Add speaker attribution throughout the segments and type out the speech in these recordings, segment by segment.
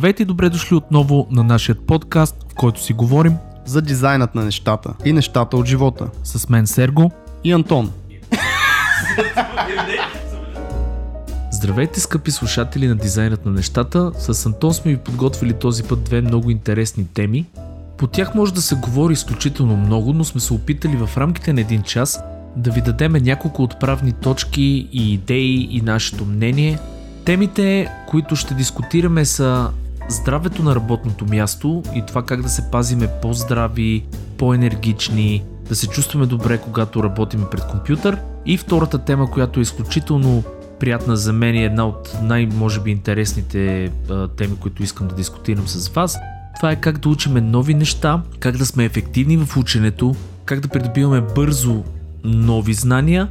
Speaker 1: Здравейте и добре дошли отново на нашия подкаст, в който си говорим
Speaker 2: за дизайнът на нещата и нещата от живота.
Speaker 1: с мен Серго.
Speaker 2: И Антон.
Speaker 1: Здравейте, скъпи слушатели на дизайнът на нещата. С Антон сме ви подготвили този път две много интересни теми. По тях може да се говори изключително много, но сме се опитали в рамките на един час да ви дадем няколко отправни точки и идеи и нашето мнение. Темите, които ще дискутираме са здравето на работното място и това как да се пазиме по-здрави, по-енергични, да се чувстваме добре, когато работим пред компютър. И втората тема, която е изключително приятна за мен и една от най-може би интересните а, теми, които искам да дискутирам с вас. Това е как да учиме нови неща, как да сме ефективни в ученето, как да придобиваме бързо нови знания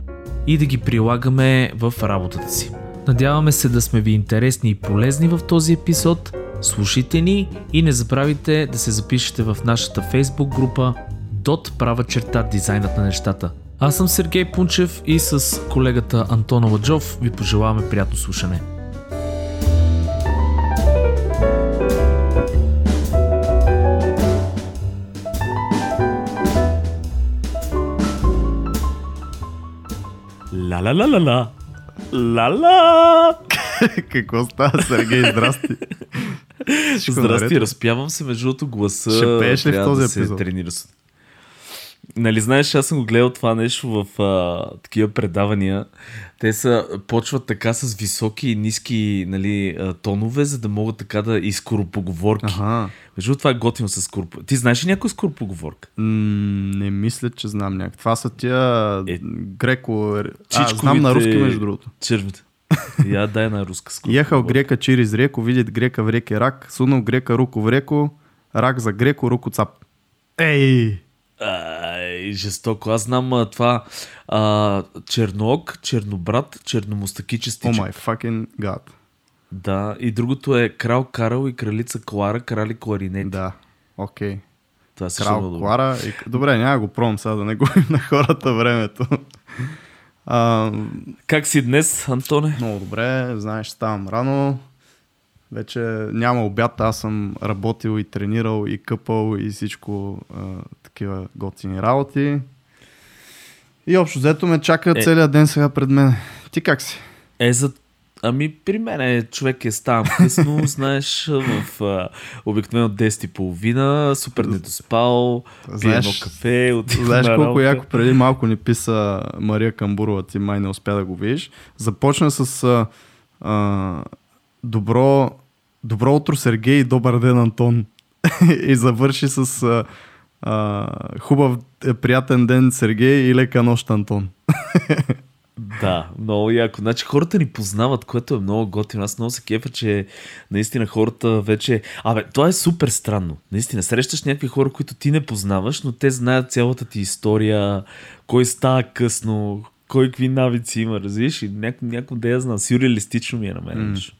Speaker 1: и да ги прилагаме в работата си. Надяваме се да сме ви интересни и полезни в този епизод. Слушайте ни и не забравяйте да се запишете в нашата фейсбук група Дот права черта дизайнът на нещата. Аз съм Сергей Пунчев и с колегата Антона Ладжов ви пожелаваме приятно слушане. Ла-ла-ла-ла-ла. Ла-ла!
Speaker 2: Какво става, Сергей? Здрасти. Всичко
Speaker 1: Здрасти,
Speaker 2: наред?
Speaker 1: разпявам се между другото гласа.
Speaker 2: Ще пееш ли в този
Speaker 1: да се
Speaker 2: епизод?
Speaker 1: тренира с- Нали знаеш, аз съм го гледал това нещо в а, такива предавания. Те са, почват така с високи и ниски нали, тонове, за да могат така да и скоропоговорки.
Speaker 2: Ага.
Speaker 1: Между това е готино с скоропо... Ти знаеш ли някой скоропоговорка?
Speaker 2: М, не мисля, че знам някак. Това са тия
Speaker 1: Е,
Speaker 2: греко... А, знам на руски, между другото.
Speaker 1: Червите. Я дай на руска скоропоговорка.
Speaker 2: Ехал грека чириз реко, видит грека в реке рак, сунал грека руко в реко, рак за греко, руко цап. Ей!
Speaker 1: Ай, жестоко. Аз знам а, това а, черноок, чернобрат, черномустаки
Speaker 2: О
Speaker 1: частичък.
Speaker 2: май fucking god.
Speaker 1: Да, и другото е крал Карл и кралица Клара, крали кларинети.
Speaker 2: Да, окей.
Speaker 1: Това е много
Speaker 2: Крал. Клара. И... Добре, няма го пробвам сега да не губим на хората времето. А,
Speaker 1: Как си днес, Антоне?
Speaker 2: много добре, знаеш, ставам рано. Вече няма обяд, аз съм работил и тренирал и къпал и всичко а, такива готини работи. И общо взето ме чака
Speaker 1: Е.
Speaker 2: целият ден сега пред мен. Ти как си?
Speaker 1: Е, за... Ами при мен човек е ставам късно, знаеш, в а, обикновено 10.30, супер недоспал, пие
Speaker 2: Знаеш-
Speaker 1: едно кафе, отивам
Speaker 2: Знаеш
Speaker 1: на
Speaker 2: колко яко преди малко ни писа Мария Камбурова, ти май не успя да го видиш. Започна с а, а, добро, добро утро Сергей и добър ден Антон. и завърши с а, а, хубав, е, приятен ден Сергей и лека нощ Антон.
Speaker 1: Да, много яко. Значи хората ни познават, което е много готино. Аз много се кефа, че наистина хората вече... Абе, това е супер странно. Наистина, срещаш някакви хора, които ти не познаваш, но те знаят цялата ти история, кой става късно, кой какви навици има, разбираш? И няко, няко да я знам. Сюрреалистично ми е на мен. Нещо.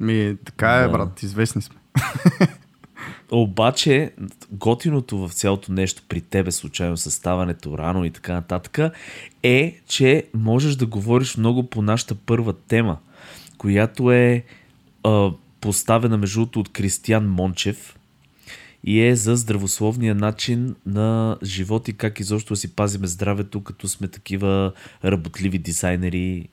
Speaker 2: Ми, така е,
Speaker 1: Да.
Speaker 2: брат, известни сме.
Speaker 1: Обаче, готиното в цялото нещо при тебе, случайно съставането рано и така нататък, е, че можеш да говориш много по нашата първа тема, която е а, поставена между другото от Кристиян Мончев и е за здравословния начин на живот и как изобщо да си пазиме здравето, като сме такива работливи дизайнери.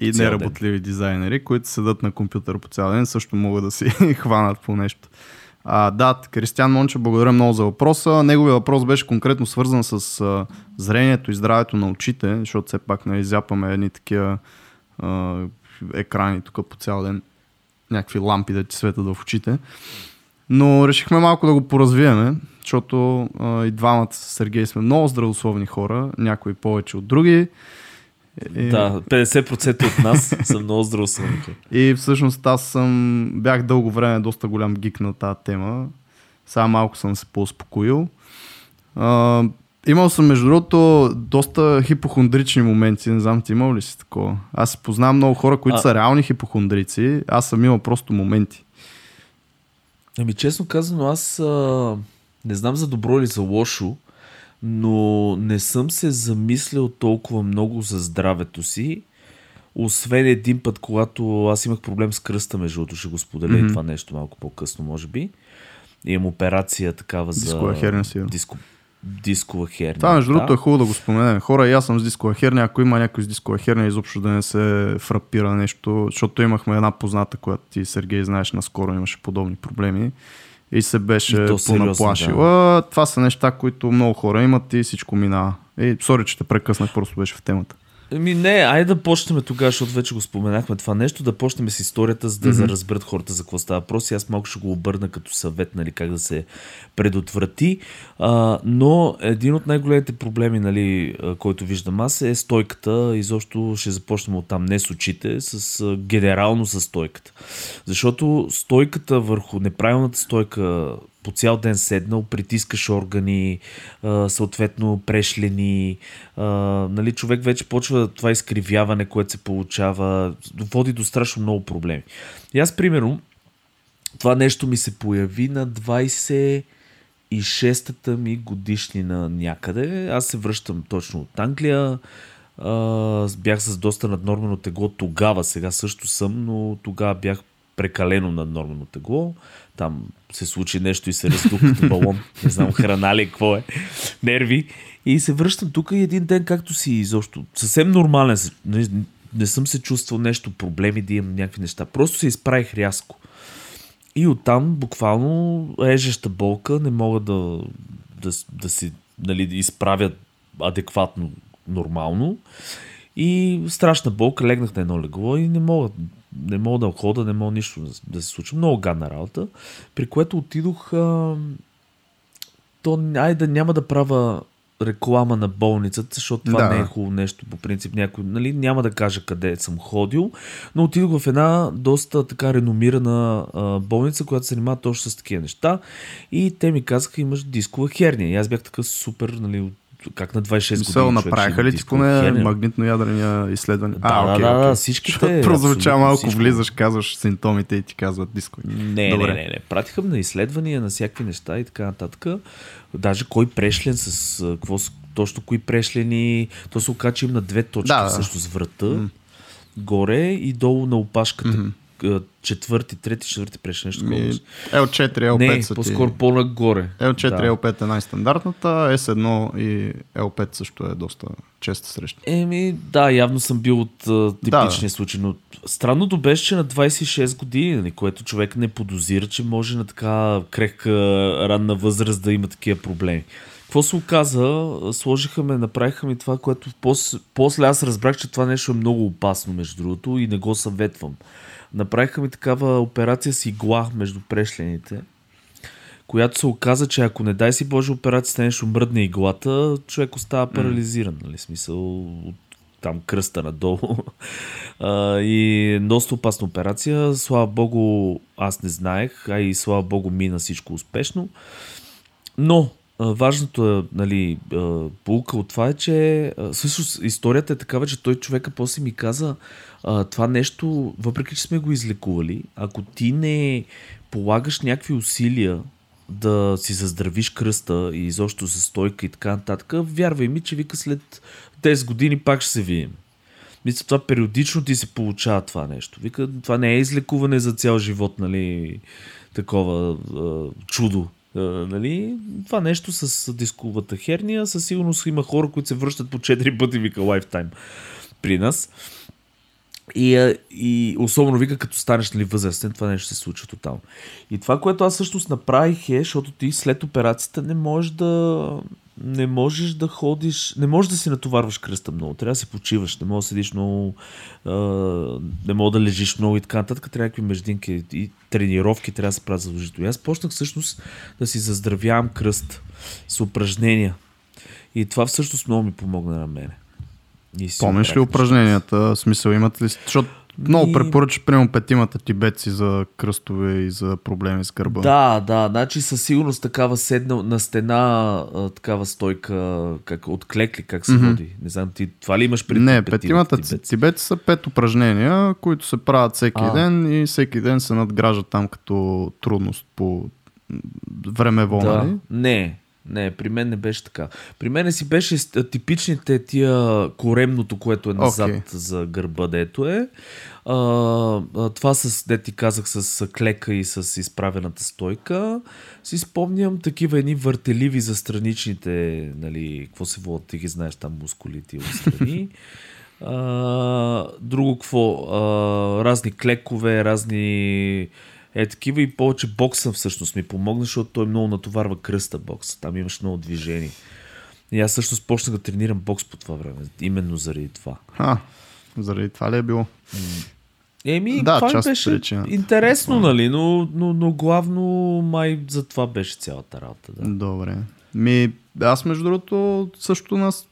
Speaker 2: И неработливи дизайнери, които седат на компютър по цял ден, също могат да си хванат по нещо. А, да, Кристиан Монче, благодаря много за въпроса. Неговия въпрос беше конкретно свързан с а, зрението и здравето на очите, защото все пак нали, зяпаме едни такива а, екрани тук по цял ден, някакви лампи да ти светят в очите. Но решихме малко да го поразвиеме, защото а, и двамата с Сергей сме много здравословни хора, някои повече от други. И-
Speaker 1: Да, 50% от нас са много здравословни.
Speaker 2: и всъщност аз съм, бях дълго време доста голям гик на тази тема. Сега малко съм се по-успокоил. А, имал съм, между другото, доста хипохондрични моменти. Не знам, ти имал ли си такова? Аз познавам много хора, които
Speaker 1: А-
Speaker 2: са реални хипохондрици. Аз съм имал просто моменти.
Speaker 1: Ами честно казано, аз а, не знам за добро или за лошо, но не съм се замислял толкова много за здравето си, освен един път, когато аз имах проблем с кръста, между другото, ще го споделя mm-hmm. това нещо малко по-късно, може би. Имам операция такава за...
Speaker 2: Дискова херния, сигурно.
Speaker 1: Диско... Дискова херния.
Speaker 2: Това, между другото, да. е хубаво да го споменем. Хора, и аз съм с дискова херния. Ако има някой с дискова херния, изобщо да не се фрапира нещо, защото имахме една позната, която ти, Сергей, знаеш, наскоро имаше подобни проблеми и се беше понаплашила. Да. Това са неща, които много хора имат и всичко минава. И, сори, че те прекъснах, просто беше в темата.
Speaker 1: Еми не, айде да почнем тогава, защото вече го споменахме това нещо, да почнем с историята, за да mm-hmm. разберат хората за какво става въпрос. И аз малко ще го обърна като съвет, нали, как да се предотврати. А, но един от най-големите проблеми, нали, който виждам аз е стойката. Изобщо ще започнем от там, не с очите, с, генерално с стойката. Защото стойката върху неправилната стойка по цял ден седнал, притискаш органи, съответно прешлени. Нали, човек вече почва това изкривяване, което се получава, води до страшно много проблеми. И аз, примерно, това нещо ми се появи на 26-та ми годишнина някъде. Аз се връщам точно от Англия. Бях с доста наднормено тегло тогава, сега също съм, но тогава бях прекалено наднормено тегло. Там се случи нещо и се раздух като балон. Не знам храна ли, какво е. Нерви. И се връщам тук и един ден, както си изобщо. Съвсем нормален. Не, не съм се чувствал нещо, проблеми да имам някакви неща. Просто се изправих рязко. И оттам буквално ежеща болка, не мога да, да, да си нали, да изправят адекватно, нормално. И страшна болка, легнах на едно легло и не мога, не мога да хода, не мога нищо да, се случва. Много гадна работа. При което отидох. А, то, айде, няма да правя реклама на болницата, защото това да. не е хубаво нещо по принцип. Някой, нали, няма да кажа къде съм ходил, но отидох в една доста така реномирана а, болница, която се занимава точно с такива неща и те ми казаха, имаш дискова херния. И аз бях така супер, нали, как на 26 Мисъл, години.
Speaker 2: направиха ли ти поне магнитно ядрения изследвания?
Speaker 1: Да, а, да, да, всичките.
Speaker 2: Прозвуча малко, всичко. влизаш, казваш симптомите и ти казват диско.
Speaker 1: Не, Добре. не, не, не. Пратиха на изследвания на всякакви неща и така нататък. Даже кой прешлен с какво точно кои прешлени. То се има на две точки да, също с врата. Mm. Горе и долу на опашката. Mm-hmm четвърти, трети, четвърти преш нещо такова.
Speaker 2: L4, L5
Speaker 1: Не, по-скоро по-нагоре.
Speaker 2: L4, да. L5 е най-стандартната, S1 и L5 също е доста често среща.
Speaker 1: Еми, да, явно съм бил от типичния да. случай, но странното беше, че на 26 години, което човек не подозира, че може на така крехка ранна възраст да има такива проблеми. Какво се оказа? Сложиха ме, направиха ми това, което после, после аз разбрах, че това нещо е много опасно, между другото, и не го съветвам. Направиха ми такава операция с игла между прешлените, която се оказа, че ако не дай си Боже операцията нещо мръдне иглата, човек остава парализиран, нали, смисъл от там кръста надолу. а, и доста опасна операция. Слава Богу, аз не знаех, а и слава Богу мина всичко успешно. Но важното е, нали, полука от това е, че всъщност историята е такава, че той човека после ми каза това нещо, въпреки че сме го излекували, ако ти не полагаш някакви усилия да си заздравиш кръста и изобщо за стойка и така нататък, вярвай ми, че вика след 10 години пак ще се видим. Мисля, това периодично ти се получава това нещо. Вика, това не е излекуване за цял живот, нали, такова чудо нали, това нещо с дисковата херния, със сигурност има хора, които се връщат по 4 пъти, вика лайфтайм при нас. И, и особено вика, като станеш нали, възрастен, това нещо се случва тотално. И това, което аз всъщност направих е, защото ти след операцията не можеш да не можеш да ходиш, не можеш да си натоварваш кръста много, трябва да се почиваш, не можеш да седиш много, не можеш да лежиш много и така нататък, трябва някакви междинки и тренировки трябва да се правят задължително. И аз почнах всъщност да си заздравявам кръст с упражнения. И това всъщност много ми помогна на мене.
Speaker 2: Помниш ли упражненията? Смисъл имат ли? Защото много препоръчаш, примерно, петимата тибетци за кръстове и за проблеми с гърба.
Speaker 1: Да, да, значи със сигурност такава седна на стена, такава стойка, как, от клекли, как се mm-hmm. води. Не знам, ти това ли имаш преди?
Speaker 2: Не, петимата тибетци? тибетци са пет упражнения, които се правят всеки а. ден и всеки ден се надграждат там като трудност по времево,
Speaker 1: да.
Speaker 2: нали?
Speaker 1: Не, Не, при мен не беше така. При мен си беше типичните тия коремното, което е назад okay. за гърба, дето е. А, а, това с, де ти казах, с клека и с изправената стойка. Си спомням такива едни въртеливи за страничните, нали, какво се водят, ти ги знаеш там мускулите от страни. А, друго какво? А, разни клекове, разни е такива и повече бокса всъщност ми помогна, защото той много натоварва кръста бокса. Там имаш много движение. И аз всъщност почнах да тренирам бокс по това време. Именно заради това.
Speaker 2: А, заради това ли е било?
Speaker 1: Еми, да, това беше причина. интересно, а. нали, но, но, но главно май за това беше цялата работа. Да.
Speaker 2: Добре. Ми, аз между другото също нас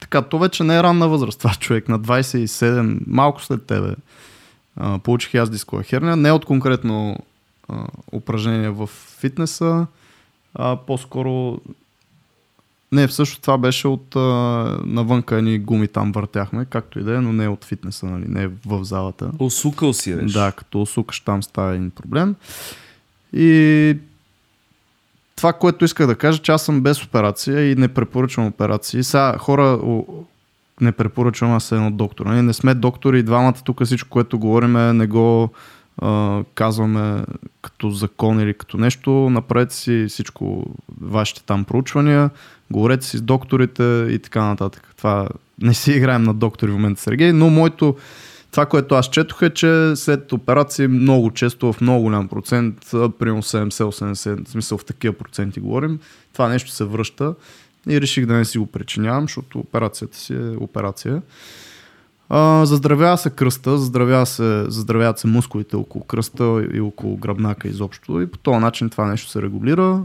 Speaker 2: така, то вече не е ранна възраст, това човек на 27, малко след тебе а, получих аз дискова херня, не от конкретно а, упражнение в фитнеса, а по-скоро не, всъщност това беше от а, навънка едни гуми там въртяхме, както и да е, но не от фитнеса, нали, не в залата.
Speaker 1: Осукал си реш.
Speaker 2: Да, като осукаш там става един проблем. И това, което исках да кажа, че аз съм без операция и не препоръчвам операции. Сега хора не препоръчвам аз едно доктор. Нали? Не сме доктори и двамата тук всичко, което говорим, не го а, казваме като закон или като нещо. Направете си всичко, вашите там проучвания, говорете си с докторите и така нататък. Това не си играем на доктори в момента, Сергей, но моето това, което аз четох е, че след операции много често, в много голям процент, примерно 70-80, в смисъл в такива проценти говорим, това нещо се връща и реших да не си го причинявам, защото операцията си е операция. А, заздравява се кръста, заздравява се, заздравяват се мускулите около кръста и около гръбнака изобщо и по този начин това нещо се регулира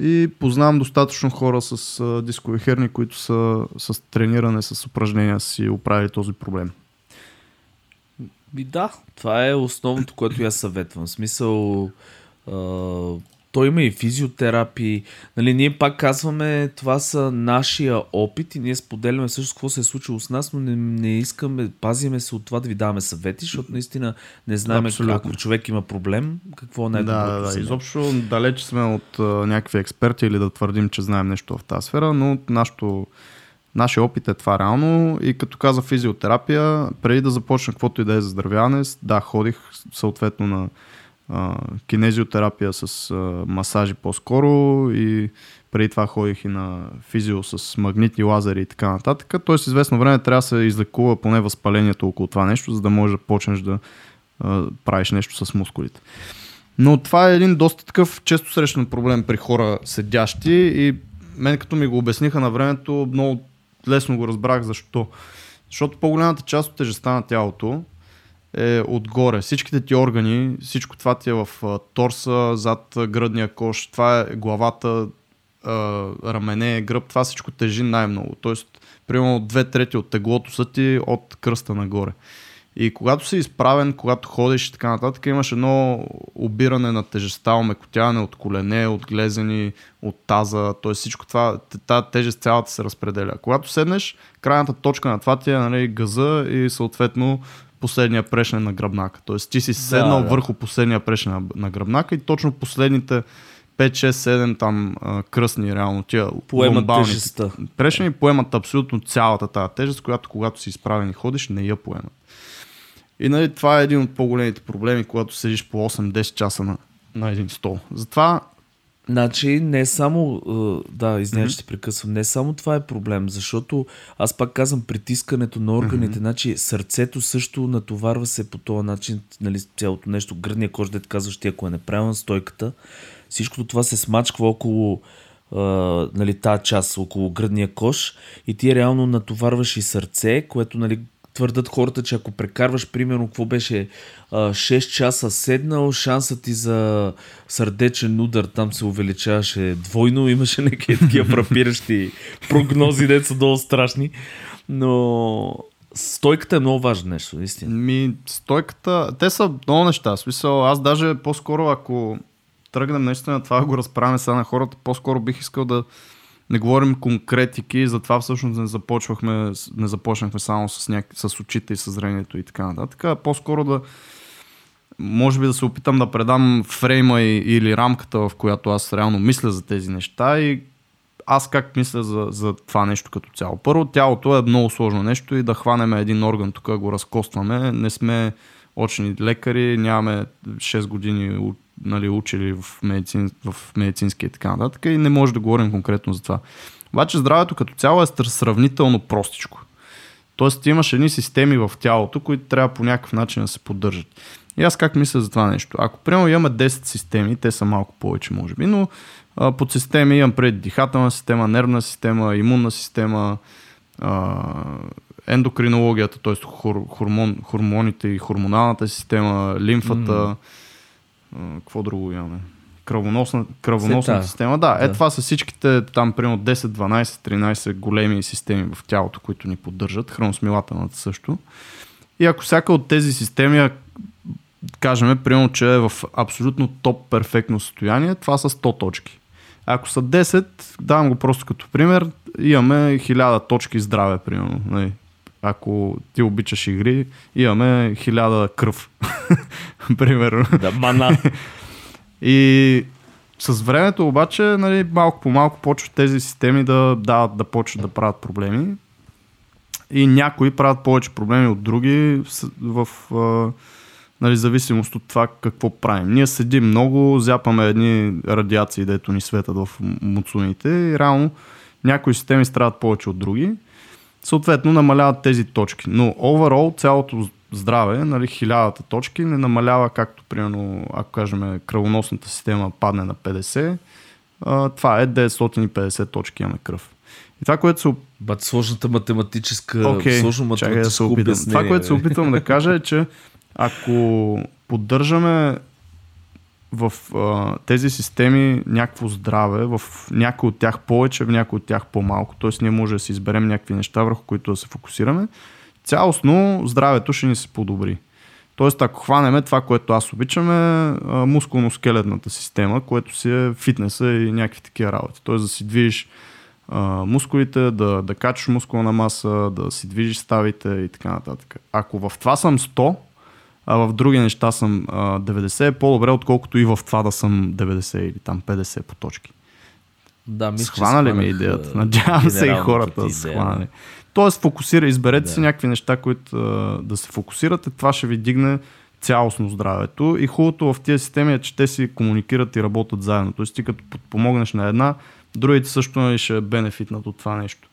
Speaker 2: и познавам достатъчно хора с дискови херни, които са с трениране, с упражнения си оправили този проблем.
Speaker 1: Би да, това е основното, което я съветвам. В смисъл, а, той има и физиотерапии. Нали, ние пак казваме, това са нашия опит и ние споделяме също какво се е случило с нас, но не, не искаме, пазиме се от това да ви даваме съвети, защото наистина не знаем ако човек има проблем, какво е
Speaker 2: да, да, да, изобщо далеч сме от uh, някакви експерти или да твърдим, че знаем нещо в тази сфера, но нашото Нашия опит е това реално. И като каза физиотерапия, преди да започна каквото и да е заздравяване, да, ходих съответно на а, кинезиотерапия с а, масажи по-скоро и преди това ходих и на физио с магнитни лазери и така нататък. Тоест известно време трябва да се излекува поне възпалението около това нещо, за да можеш да почнеш да а, правиш нещо с мускулите. Но това е един доста такъв често срещан проблем при хора седящи и мен като ми го обясниха на времето, много лесно го разбрах защо. Защото по-голямата част от тежестта на тялото е отгоре. Всичките ти органи, всичко това ти е в торса, зад гръдния кош, това е главата, рамене, гръб, това всичко тежи най-много. Тоест, примерно две трети от теглото са ти от кръста нагоре. И когато си изправен, когато ходиш и така нататък, имаш едно обиране на тежестта, омекотяване от колене, от глезени, от таза, т.е. всичко това, тази тежест цялата се разпределя. Когато седнеш, крайната точка на това ти е нали, газа и съответно последния прешне на гръбнака. Тоест ти си седнал да, да. върху последния прешне на, на гръбнака и точно последните 5, 6, 7 там а, кръстни реално тия
Speaker 1: поемат тежестта.
Speaker 2: Прешни поемат абсолютно цялата тази тежест, която когато си изправен и ходиш, не я поемат. И нали, това е един от по-големите проблеми, когато седиш по 8-10 часа на, на един стол. Затова
Speaker 1: Значи не само, да, извиня, mm-hmm. ще прекъсвам, не само това е проблем, защото аз пак казвам притискането на органите, mm-hmm. значи сърцето също натоварва се по този начин, нали, цялото нещо, гръдния кош, дете казваш ти, ако е неправилна стойката, всичкото това се смачква около Uh, нали, тази част около гръдния кош и ти реално натоварваш и сърце, което нали, твърдат хората, че ако прекарваш, примерно, какво беше 6 часа седнал, шансът ти за сърдечен удар там се увеличаваше двойно, имаше някакви такива фрапиращи прогнози, де са много страшни. Но стойката е много важно нещо, наистина.
Speaker 2: Ми, стойката, те са много неща. Смисъл, аз даже по-скоро, ако тръгнем наистина това го разправяме сега на хората, по-скоро бих искал да не говорим конкретики, затова всъщност не започвахме, не започнахме само с, няк... с очите и с зрението и така нататък. По-скоро да може би да се опитам да предам фрейма и, или рамката, в която аз реално мисля за тези неща и аз как мисля за, за това нещо като цяло. Първо, тялото е много сложно нещо и да хванеме един орган, тук го разкостваме. Не сме очни лекари, нямаме 6 години нали, учили в, медицин, в медицински и така нататък и не може да говорим конкретно за това. Обаче здравето като цяло е сравнително простичко. Тоест имаш едни системи в тялото, които трябва по някакъв начин да се поддържат. И аз как мисля за това нещо? Ако примерно имаме 10 системи, те са малко повече може би, но а, под системи имам пред дихателна система, нервна система, имунна система, а, ендокринологията, т.е. Хор, хормон, хормоните и хормоналната система, лимфата, mm. Какво друго имаме? Кръвоносна, кръвоносната система. Да, е да, е това са всичките там примерно 10, 12, 13 големи системи в тялото, които ни поддържат. Храносмилателната също. И ако всяка от тези системи, кажем, примерно, че е в абсолютно топ перфектно състояние, това са 100 точки. Ако са 10, давам го просто като пример, имаме 1000 точки здраве, примерно. Нали? Ако ти обичаш игри, имаме 1000 кръв. примерно.
Speaker 1: Да, мана.
Speaker 2: И с времето обаче, нали, малко по малко почват тези системи да, да, да почват да правят проблеми. И някои правят повече проблеми от други в, в нали, зависимост от това какво правим. Ние седим много, зяпаме едни радиации, дето ни светат в муцуните и реално някои системи страдат повече от други. Съответно намаляват тези точки. Но overall цялото здраве, нали, хилядата точки не намалява, както примерно, ако кажем кръвоносната система падне на 50, а, това е 950 точки имаме кръв. И това, което се...
Speaker 1: Бат сложната математическа... Okay, сложно математическо да се опитам.
Speaker 2: Това, което се опитвам да кажа е, че ако поддържаме в а, тези системи някакво здраве, в някои от тях повече, в някои от тях по-малко, т.е. ние може да си изберем някакви неща, върху които да се фокусираме, цялостно здравето ще ни се подобри. Тоест, ако хванеме това, което аз обичам е мускулно-скелетната система, което си е фитнеса и някакви такива работи. Тоест да си движиш а, мускулите, да, да качиш мускулна маса, да си движиш ставите и така нататък. Ако в това съм 100, а в други неща съм а, 90, е по-добре, отколкото и в това да съм 90 или там 50 по точки.
Speaker 1: Да, мисля,
Speaker 2: схванали ме идеята. Надявам се и хората да схванали. Тоест, фокусира, изберете да. си някакви неща, които а, да се фокусирате. Това ще ви дигне цялостно здравето. И хубавото в тези системи е, че те си комуникират и работят заедно. Тоест, ти като подпомогнеш на една, другите също нали, ще бенефитнат от това нещо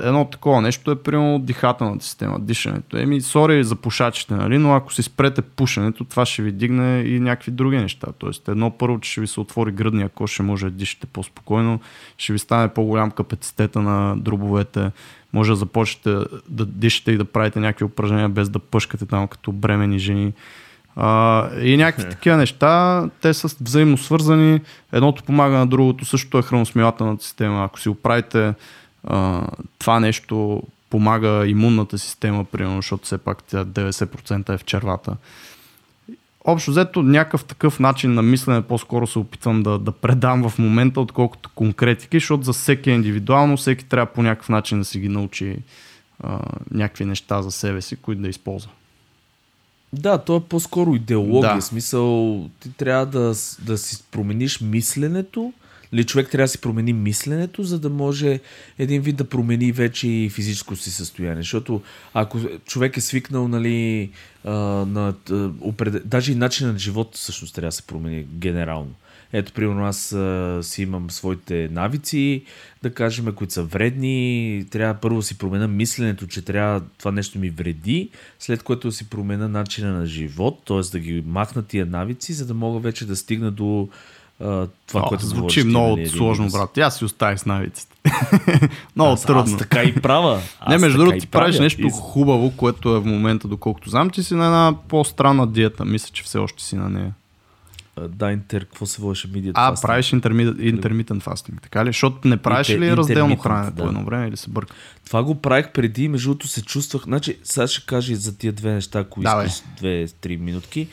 Speaker 2: едно такова нещо е примерно дихателната система, дишането. Еми, сори за пушачите, нали, но ако си спрете пушенето, това ще ви дигне и някакви други неща. Тоест, едно първо, че ще ви се отвори гръдния кош, ще може да дишате по-спокойно, ще ви стане по-голям капацитета на дробовете, може да започнете да дишате и да правите някакви упражнения без да пъшкате там като бремени жени. А, и някакви такива неща, те са взаимно свързани. Едното помага на другото, същото е храносмилателната система. Ако си оправите а, това нещо помага имунната система, примерно, защото все пак тя 90% е в червата. Общо взето някакъв такъв начин на мислене по-скоро се опитвам да, да предам в момента, отколкото конкретики, защото за всеки е индивидуално, всеки трябва по някакъв начин да си ги научи а, някакви неща за себе си, които да използва.
Speaker 1: Да, то е по-скоро идеология. Да. Смисъл, ти трябва да, да си промениш мисленето, ли човек трябва да си промени мисленето, за да може един вид да промени вече и физическо си състояние. Защото ако човек е свикнал, нали, а, на, опред... даже и начинът на живот всъщност трябва да се промени генерално. Ето, примерно, аз а, си имам своите навици, да кажем, които са вредни. Трябва първо си променя мисленето, че трябва това нещо ми вреди, след което си променя начина на живот, т.е. да ги махна тия навици, за да мога вече да стигна до това, О, което
Speaker 2: звучи говориш, много нали, сложно, брат. Аз си оставих с навиците. много аз, трудно. Аз
Speaker 1: така и права.
Speaker 2: Аз не, между другото, ти правиш нещо из... хубаво, което е в момента, доколкото знам, че си на една по-странна диета. Мисля, че все още си на нея.
Speaker 1: Да, интер, какво се водеше
Speaker 2: медият А, fasting? правиш intermittent fasting, така ли? Защото не правиш Интер, ли разделно хранене да. по едно време или се бърка?
Speaker 1: Това го правих преди, между другото се чувствах, значи сега ще кажа за тия две неща, ако искаш две-три минутки.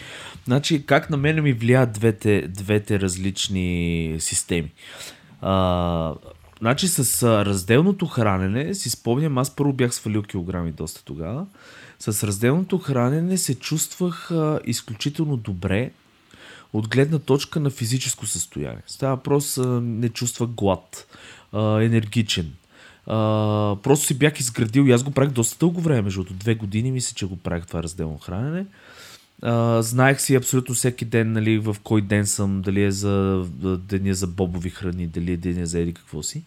Speaker 1: Значи, как на мен ми влияят двете, двете различни системи. А, значи, с разделното хранене, си спомням, аз първо бях свалил килограми доста тогава. С разделното хранене се чувствах а, изключително добре, от гледна точка на физическо състояние. Става въпрос, не чувства глад, а, енергичен. А, просто си бях изградил и аз го правих доста дълго време, между две години мисля, че го правих това разделно хранене. Uh, знаех си абсолютно всеки ден, нали, в кой ден съм, дали е за деня за бобови храни, дали е деня за еди какво си.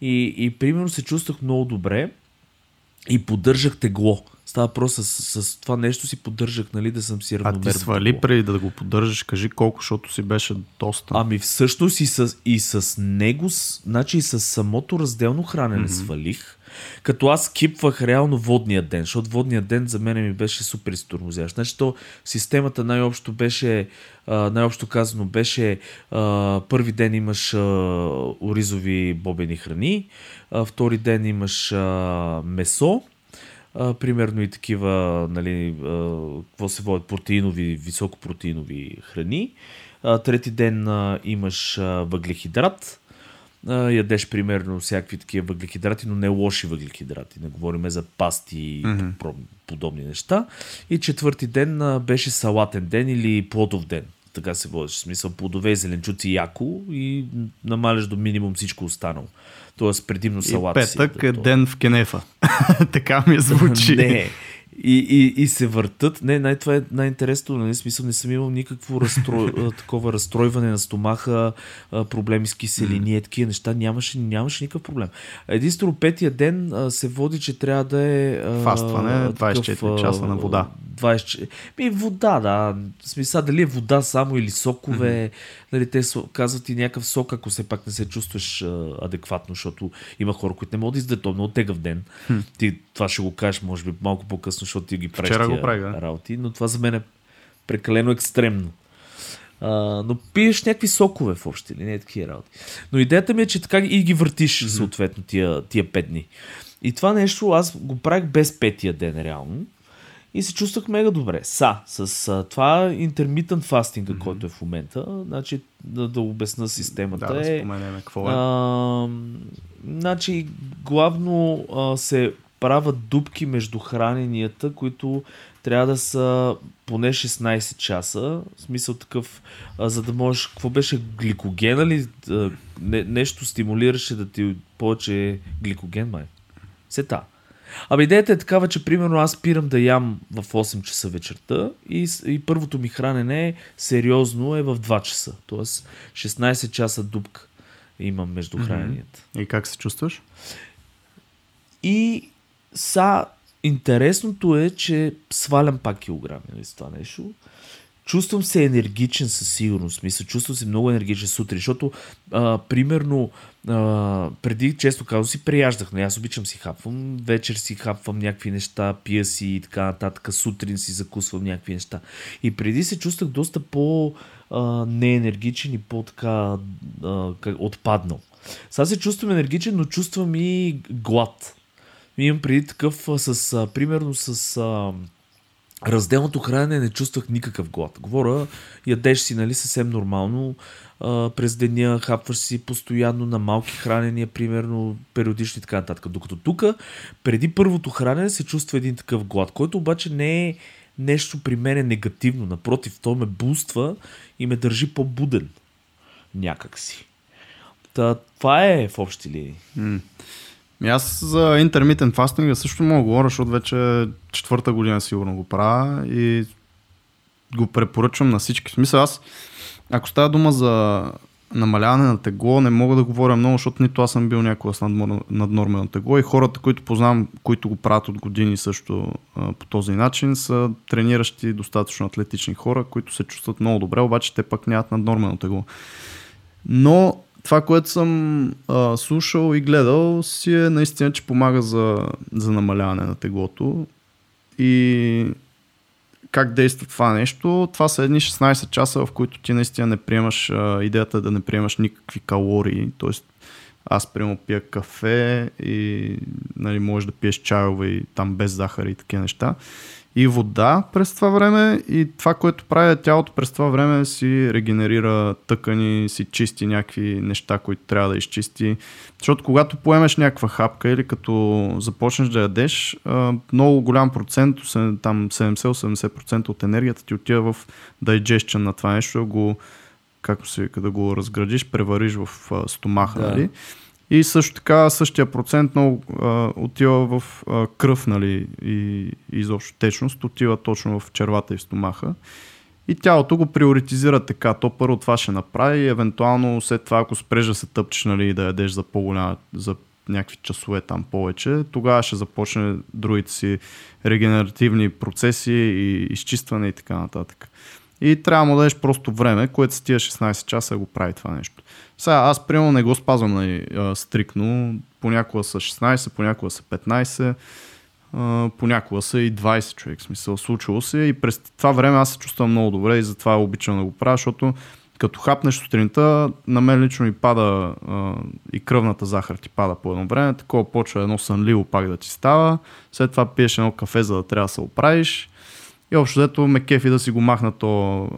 Speaker 1: И, и примерно се чувствах много добре и поддържах тегло. Става въпрос с, с това нещо си поддържах, нали, да съм си равномерно.
Speaker 2: А ти свали тегло. преди да го поддържаш, кажи колко, защото си беше доста.
Speaker 1: Ами всъщност и с, и с него, значи и с самото разделно хранене mm-hmm. свалих като аз кипвах реално водния ден, защото водния ден за мен ми беше супер изтормозящ. Значи то системата най-общо беше, най-общо казано беше първи ден имаш оризови бобени храни, втори ден имаш месо, примерно и такива, нали, какво се водят, протеинови, високопротеинови храни. Трети ден имаш въглехидрат, ядеш примерно всякакви такива въглехидрати, но не лоши въглехидрати. Не говориме за пасти и mm-hmm. подобни неща. И четвърти ден беше салатен ден или плодов ден. Така се водиш. В смисъл плодове и зеленчуци яко и намаляш до минимум всичко останало. Тоест предимно салат.
Speaker 2: И петък си, е ден в Кенефа. така ми звучи.
Speaker 1: не, и, и, и се въртат. Не, най- това е най-интересно. Нали? Смисъл, не съм имал никакво разстрой, такова разстройване на стомаха, проблеми с киселини, такива неща. Нямаше, нямаше никакъв проблем. Единствено, петия ден се води, че трябва да е.
Speaker 2: Фастване, 24 такъв, часа на вода.
Speaker 1: 20... Ми, вода, да. В смисъл, дали е вода само или сокове. Mm-hmm. Нали, те казват и някакъв сок, ако все пак не се чувстваш а, адекватно, защото има хора, които не могат да издадат. То е много тегъв ден. Mm-hmm. Ти това ще го кажеш, може би, малко по-късно, защото ти ги правиш
Speaker 2: Вчера го правя, да.
Speaker 1: работи, но това за мен е прекалено екстремно. А, но пиеш някакви сокове в общи или не такива работи. Но идеята ми е, че така и ги въртиш съответно тия, тия пет дни. И това нещо аз го правих без петия ден реално и се чувствах мега добре. Са, с а, това intermittent fasting, mm-hmm. който е в момента, значи да, да обясна системата
Speaker 2: да,
Speaker 1: е...
Speaker 2: Да, какво е.
Speaker 1: А, значи, главно а, се правят дупки между храненията, които трябва да са поне 16 часа. В смисъл такъв, а, за да можеш... Какво беше гликогена ли? А, не, нещо стимулираше да ти повече гликоген, май? Сета. Абе идеята е такава, че примерно аз спирам да ям в 8 часа вечерта и, и първото ми хранене сериозно е в 2 часа. Тоест 16 часа дупка имам между храненията.
Speaker 2: Mm-hmm. И как се чувстваш?
Speaker 1: И са, интересното е, че свалям пак килограми нали, с това нещо. Чувствам се енергичен със сигурност. Мисля, чувствам се много енергичен сутрин, защото а, примерно а, преди, често казвам, си прияждах. Но нали, аз обичам си хапвам. Вечер си хапвам някакви неща, пия си и така нататък. Сутрин си закусвам някакви неща. И преди се чувствах доста по неенергичен и по-така отпаднал. Сега се чувствам енергичен, но чувствам и глад. Имам преди такъв с, а, примерно с а, разделното хранене не чувствах никакъв глад. Говоря, ядеш си, нали, съвсем нормално, а, през деня хапваш си постоянно на малки хранения, примерно периодични и така нататък. Докато тук, преди първото хранене се чувства един такъв глад, който обаче не е нещо при мен е негативно. Напротив, то ме буства и ме държи по-буден. Някакси. Та, това е в общи линии.
Speaker 2: Ми аз за intermittent fasting също мога да говоря, защото вече четвърта година сигурно го правя и го препоръчвам на всички. В смисъл аз, ако става дума за намаляване на тегло, не мога да говоря много, защото нито аз съм бил някога с наднормено тегло и хората, които познавам, които го правят от години също по този начин, са трениращи достатъчно атлетични хора, които се чувстват много добре, обаче те пък нямат наднормено тегло. Но това, което съм а, слушал и гледал, си е наистина, че помага за, за намаляване на теглото. И как действа това нещо? Това са едни 16 часа, в които ти наистина не приемаш, а, идеята да не приемаш никакви калории, т.е. аз приема пия кафе и нали, можеш да пиеш чайове и там без захар и такива неща. И вода през това време и това, което прави тялото през това време си регенерира тъкани, си чисти някакви неща, които трябва да изчисти. Защото когато поемеш някаква хапка или като започнеш да ядеш, много голям процент, там 70-80% от енергията ти отива в digestion на това нещо, го, както се вика, да го разградиш, превариш в стомаха. Да. Нали? И също така същия процент много а, отива в а, кръв нали, и, изобщо течност, отива точно в червата и в стомаха. И тялото го приоритизира така. То първо това ще направи и евентуално след това, ако спреш да се тъпчеш нали, да ядеш за по-голяма, за някакви часове там повече, тогава ще започне другите си регенеративни процеси и изчистване и така нататък. И трябва да дадеш просто време, което с тия 16 часа го прави това нещо. Сега аз примерно не го спазвам нали, стрикно. Понякога са 16, понякога са 15, понякога са и 20 човек. Смисъл, случило се и през това време аз се чувствам много добре и затова обичам да го правя, защото като хапнеш сутринта, на мен лично ми пада а, и кръвната захар ти пада по едно време, такова почва едно сънливо пак да ти става, след това пиеш едно кафе, за да трябва да се оправиш и общо взето ме кефи да си го махна то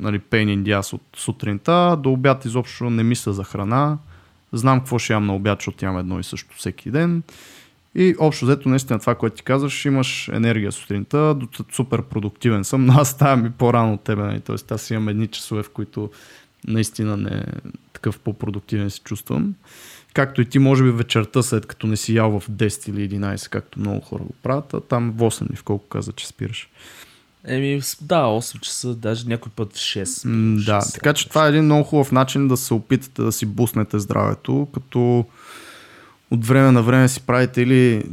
Speaker 2: нали, pain in the ass от сутринта, до обяд изобщо не мисля за храна, знам какво ще ям на обяд, защото ям едно и също всеки ден. И общо взето наистина това, което ти казваш, имаш енергия сутринта, супер продуктивен съм, но аз ставам и по-рано от тебе, нали? т.е. аз имам едни часове, в които наистина не такъв по-продуктивен се чувствам. Както и ти, може би вечерта, след като не си ял в 10 или 11, както много хора го правят, а там в 8 ли в колко каза, че спираш.
Speaker 1: Еми, да, 8 часа, даже някой път в 6.
Speaker 2: М, да, 6, така че това е един много хубав начин да се опитате да си буснете здравето, като от време на време си правите или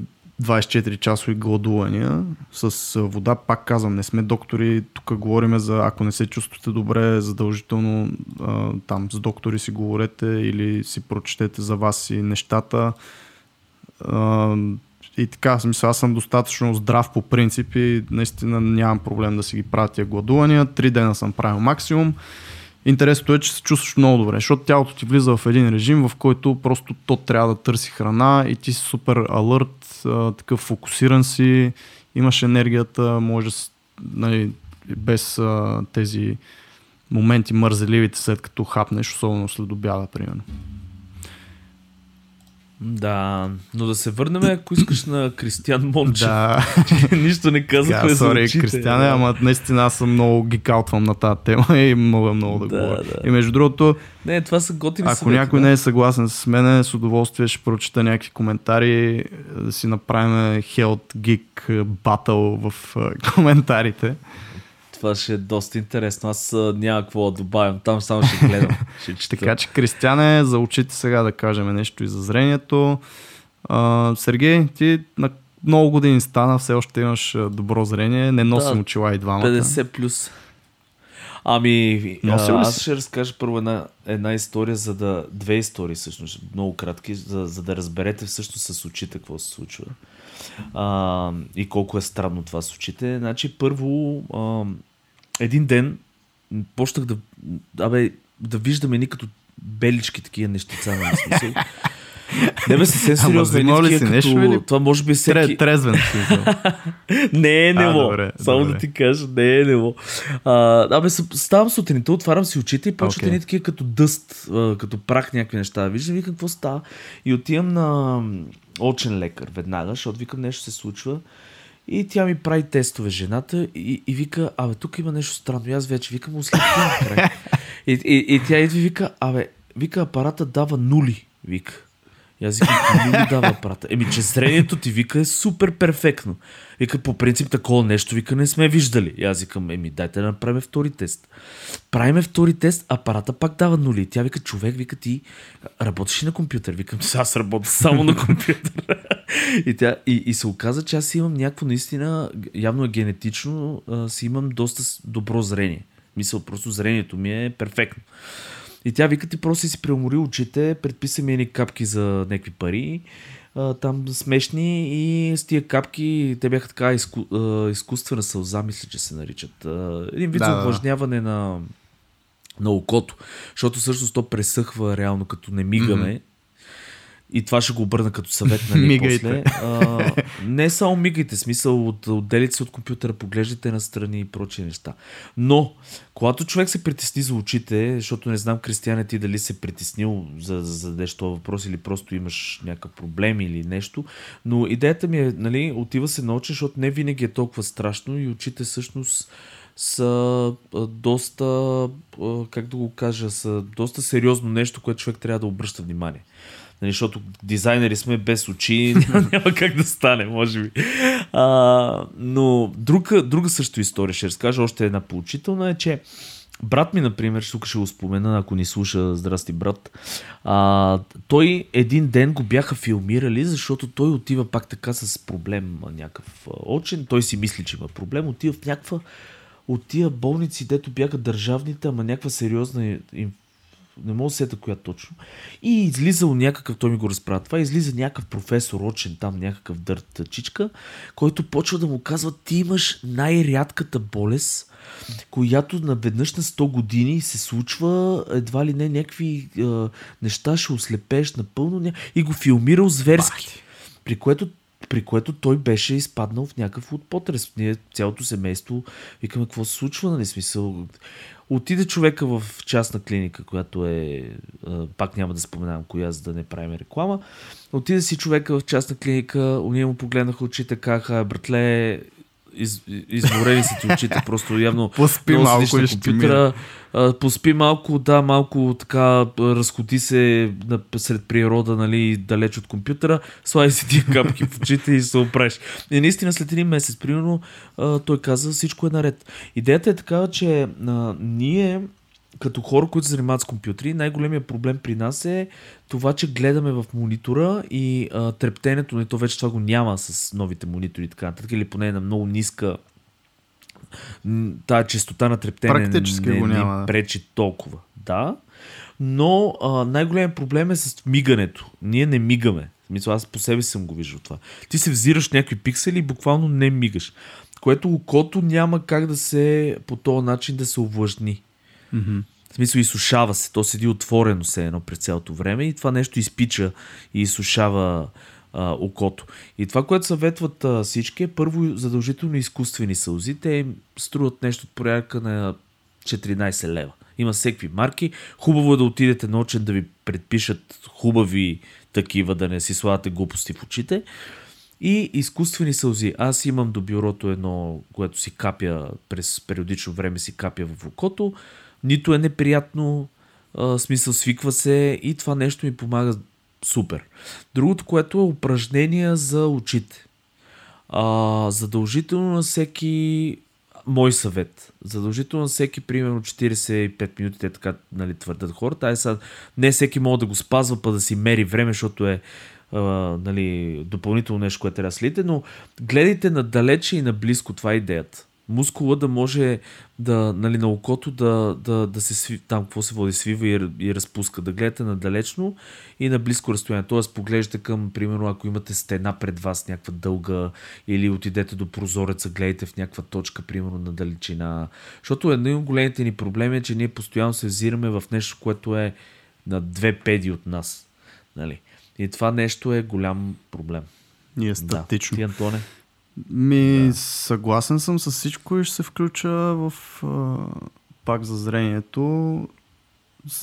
Speaker 2: 24 часови гладувания с вода. Пак казвам, не сме доктори, тук говорим за ако не се чувствате добре, задължително а, там с доктори си говорете или си прочетете за вас и нещата. И така, смисъл, аз съм достатъчно здрав по принцип и наистина нямам проблем да си ги правя тия гладувания. Три дена съм правил максимум. Интересното е, че се чувстваш много добре, защото тялото ти влиза в един режим, в който просто то трябва да търси храна и ти си супер алърт, такъв фокусиран си, имаш енергията, може нали, без а, тези моменти мързеливите след като хапнеш, особено след обяда, примерно.
Speaker 1: Да, но да се върнем, ако искаш на Кристиан Монче.
Speaker 2: Да.
Speaker 1: Нищо не казахме
Speaker 2: за очите. Кристиане, ама наистина аз съм много гикаутвам на тази тема и мога много да, да говоря. Да. И между другото,
Speaker 1: не, това са готини
Speaker 2: Ако съвети, някой да. не е съгласен с мен, с удоволствие ще прочита някакви коментари, да си направим Health Geek Battle в коментарите.
Speaker 1: Това ще е доста интересно. Аз няма какво да добавям. Там само ще гледам. Ще
Speaker 2: така че, Кристиане, за очите сега да кажем нещо и за зрението. А, Сергей, ти на много години стана, все още имаш добро зрение. Не носим да, очила и двамата.
Speaker 1: 50 плюс. Ами, а, аз ще разкажа първо една, една история, за да. Две истории, всъщност, много кратки, за, за да разберете всъщност с очите какво се случва. А, и колко е странно това с очите. Значи, първо, а, един ден почнах да, абе, да виждам едни като белички такива нещица на нали, смисъл. Не бе, съвсем сериозно.
Speaker 2: Ама ли си като... нещо или...
Speaker 1: Това може би всеки...
Speaker 2: Трезвен си.
Speaker 1: не е. Добре, Само добре. да ти кажа, не е немо. А, абе, ставам сутринта, отварям си очите и почват okay. едни такива като дъст, като прах някакви неща. Виждам, викам какво става. И отивам на очен лекар веднага, защото викам нещо се случва. И тя ми прави тестове жената и, и вика, абе, тук има нещо странно. И аз вече викам, ослепя край. И, и, и тя идва и вика, абе, вика, апарата дава нули, вика. И аз викам, нули дава апарата. Еми, че зрението ти, вика, е супер перфектно. Вика, по принцип, такова нещо, вика, не сме виждали. И аз викам, еми, дайте да направим втори тест. Правиме втори тест, апарата пак дава нули. Тя вика, човек, вика, ти работиш на компютър? Викам, аз работя само на компютър. и, тя, и, и се оказа, че аз имам някакво наистина, явно е генетично, си имам доста добро зрение. Мисъл, просто зрението ми е перфектно. И тя вика, ти просто си преумори очите, предписа ми едни капки за някакви пари а, там смешни и с тия капки, те бяха така изку, а, изкуствена сълза, мисля, че се наричат. А, един вид да, за увлажняване да. на, на окото, защото всъщност то пресъхва реално като не мигаме. Mm-hmm. И това ще го обърна като съвет, нали,
Speaker 2: Мигайте.
Speaker 1: после. А, не само мигайте, смисъл от отделите се от компютъра, поглеждайте настрани и прочие неща. Но, когато човек се притесни за очите, защото не знам, Кристияне, ти дали се притеснил за, за да зададеш този въпрос или просто имаш някакъв проблем или нещо, но идеята ми е, нали, отива се научи, защото не винаги е толкова страшно и очите всъщност са доста, как да го кажа, са доста сериозно нещо, което човек трябва да обръща внимание. Нали, защото дизайнери сме без очи, няма, няма как да стане, може би. А, но друга, друга също история ще разкажа, още една поучителна е, че брат ми, например, тук ще го спомена, ако ни слуша, здрасти брат, а, той един ден го бяха филмирали, защото той отива пак така с проблем някакъв очен, той си мисли, че има проблем, отива в някаква от тия болници, дето бяха държавните, ама някаква сериозна не мога да сета коя точно. И излизал някакъв, той ми го разправя това, излиза някакъв професор, очен там, някакъв дърт чичка, който почва да му казва, ти имаш най-рядката болест, която наведнъж на 100 години се случва едва ли не някакви е, неща, ще ослепеш напълно ня... и го филмирал зверски. При което при което той беше изпаднал в някакъв от потрес. Ние цялото семейство викаме какво се случва, нали смисъл. Отиде човека в частна клиника, която е, пак няма да споменавам коя, за да не правим реклама. Отиде си човека в частна клиника, уния му погледнаха очите, казаха, братле, из, изморени са ти очите, просто явно
Speaker 2: Поспи малко
Speaker 1: на
Speaker 2: ти
Speaker 1: компютъра, а, поспи малко, да, малко така разходи се на, сред природа, нали, далеч от компютъра, слагай си тия капки в очите и се опреш. И наистина след един месец, примерно, а, той каза всичко е наред. Идеята е такава, че а, ние като хора, които се занимават с компютри, най-големият проблем при нас е това, че гледаме в монитора и а, трептенето, не то вече това го няма с новите монитори и така нататък, или поне на много ниска тая частота на трептене
Speaker 2: Практически
Speaker 1: не,
Speaker 2: го
Speaker 1: не
Speaker 2: няма, да.
Speaker 1: пречи толкова. Да, но а, най-големият проблем е с мигането. Ние не мигаме. В смисъл, аз по себе съм го виждал това. Ти се взираш някакви пиксели и буквално не мигаш. Което окото няма как да се по този начин да се овлажни.
Speaker 2: Мгм.
Speaker 1: В смисъл изсушава се, то седи отворено се едно през цялото време и това нещо изпича и изсушава а, окото. И това, което съветват а, всички е първо задължително изкуствени сълзи. Те струват нещо от порядка на 14 лева. Има всеки марки. Хубаво е да отидете на очен да ви предпишат хубави такива, да не си слагате глупости в очите. И изкуствени сълзи. Аз имам до бюрото едно, което си капя през периодично време си капя в окото. Нито е неприятно, а, смисъл свиква се и това нещо ми помага супер. Другото, което е упражнения за очите. А, задължително на всеки мой съвет. Задължително на всеки, примерно 45 минути, те така нали, твърдят хората. Ай сега, не всеки може да го спазва, па да си мери време, защото е а, нали, допълнително нещо, което трябва да следите, но гледайте надалече и наблизко, това е идеята. Мускула да може да, нали, на окото да, да, да се сви, там какво се води, свива и, и разпуска. Да гледате надалечно и на близко разстояние. Тоест поглеждате към, примерно, ако имате стена пред вас, някаква дълга, или отидете до прозореца, гледайте в някаква точка, примерно на далечина. Защото един от големите ни проблеми е, че ние постоянно се взираме в нещо, което е на две педи от нас. Нали? И това нещо е голям проблем.
Speaker 2: И е
Speaker 1: Да.
Speaker 2: статично.
Speaker 1: Ти, Антоне?
Speaker 2: Ми, съгласен съм с всичко и ще се включа в а, пак за зрението.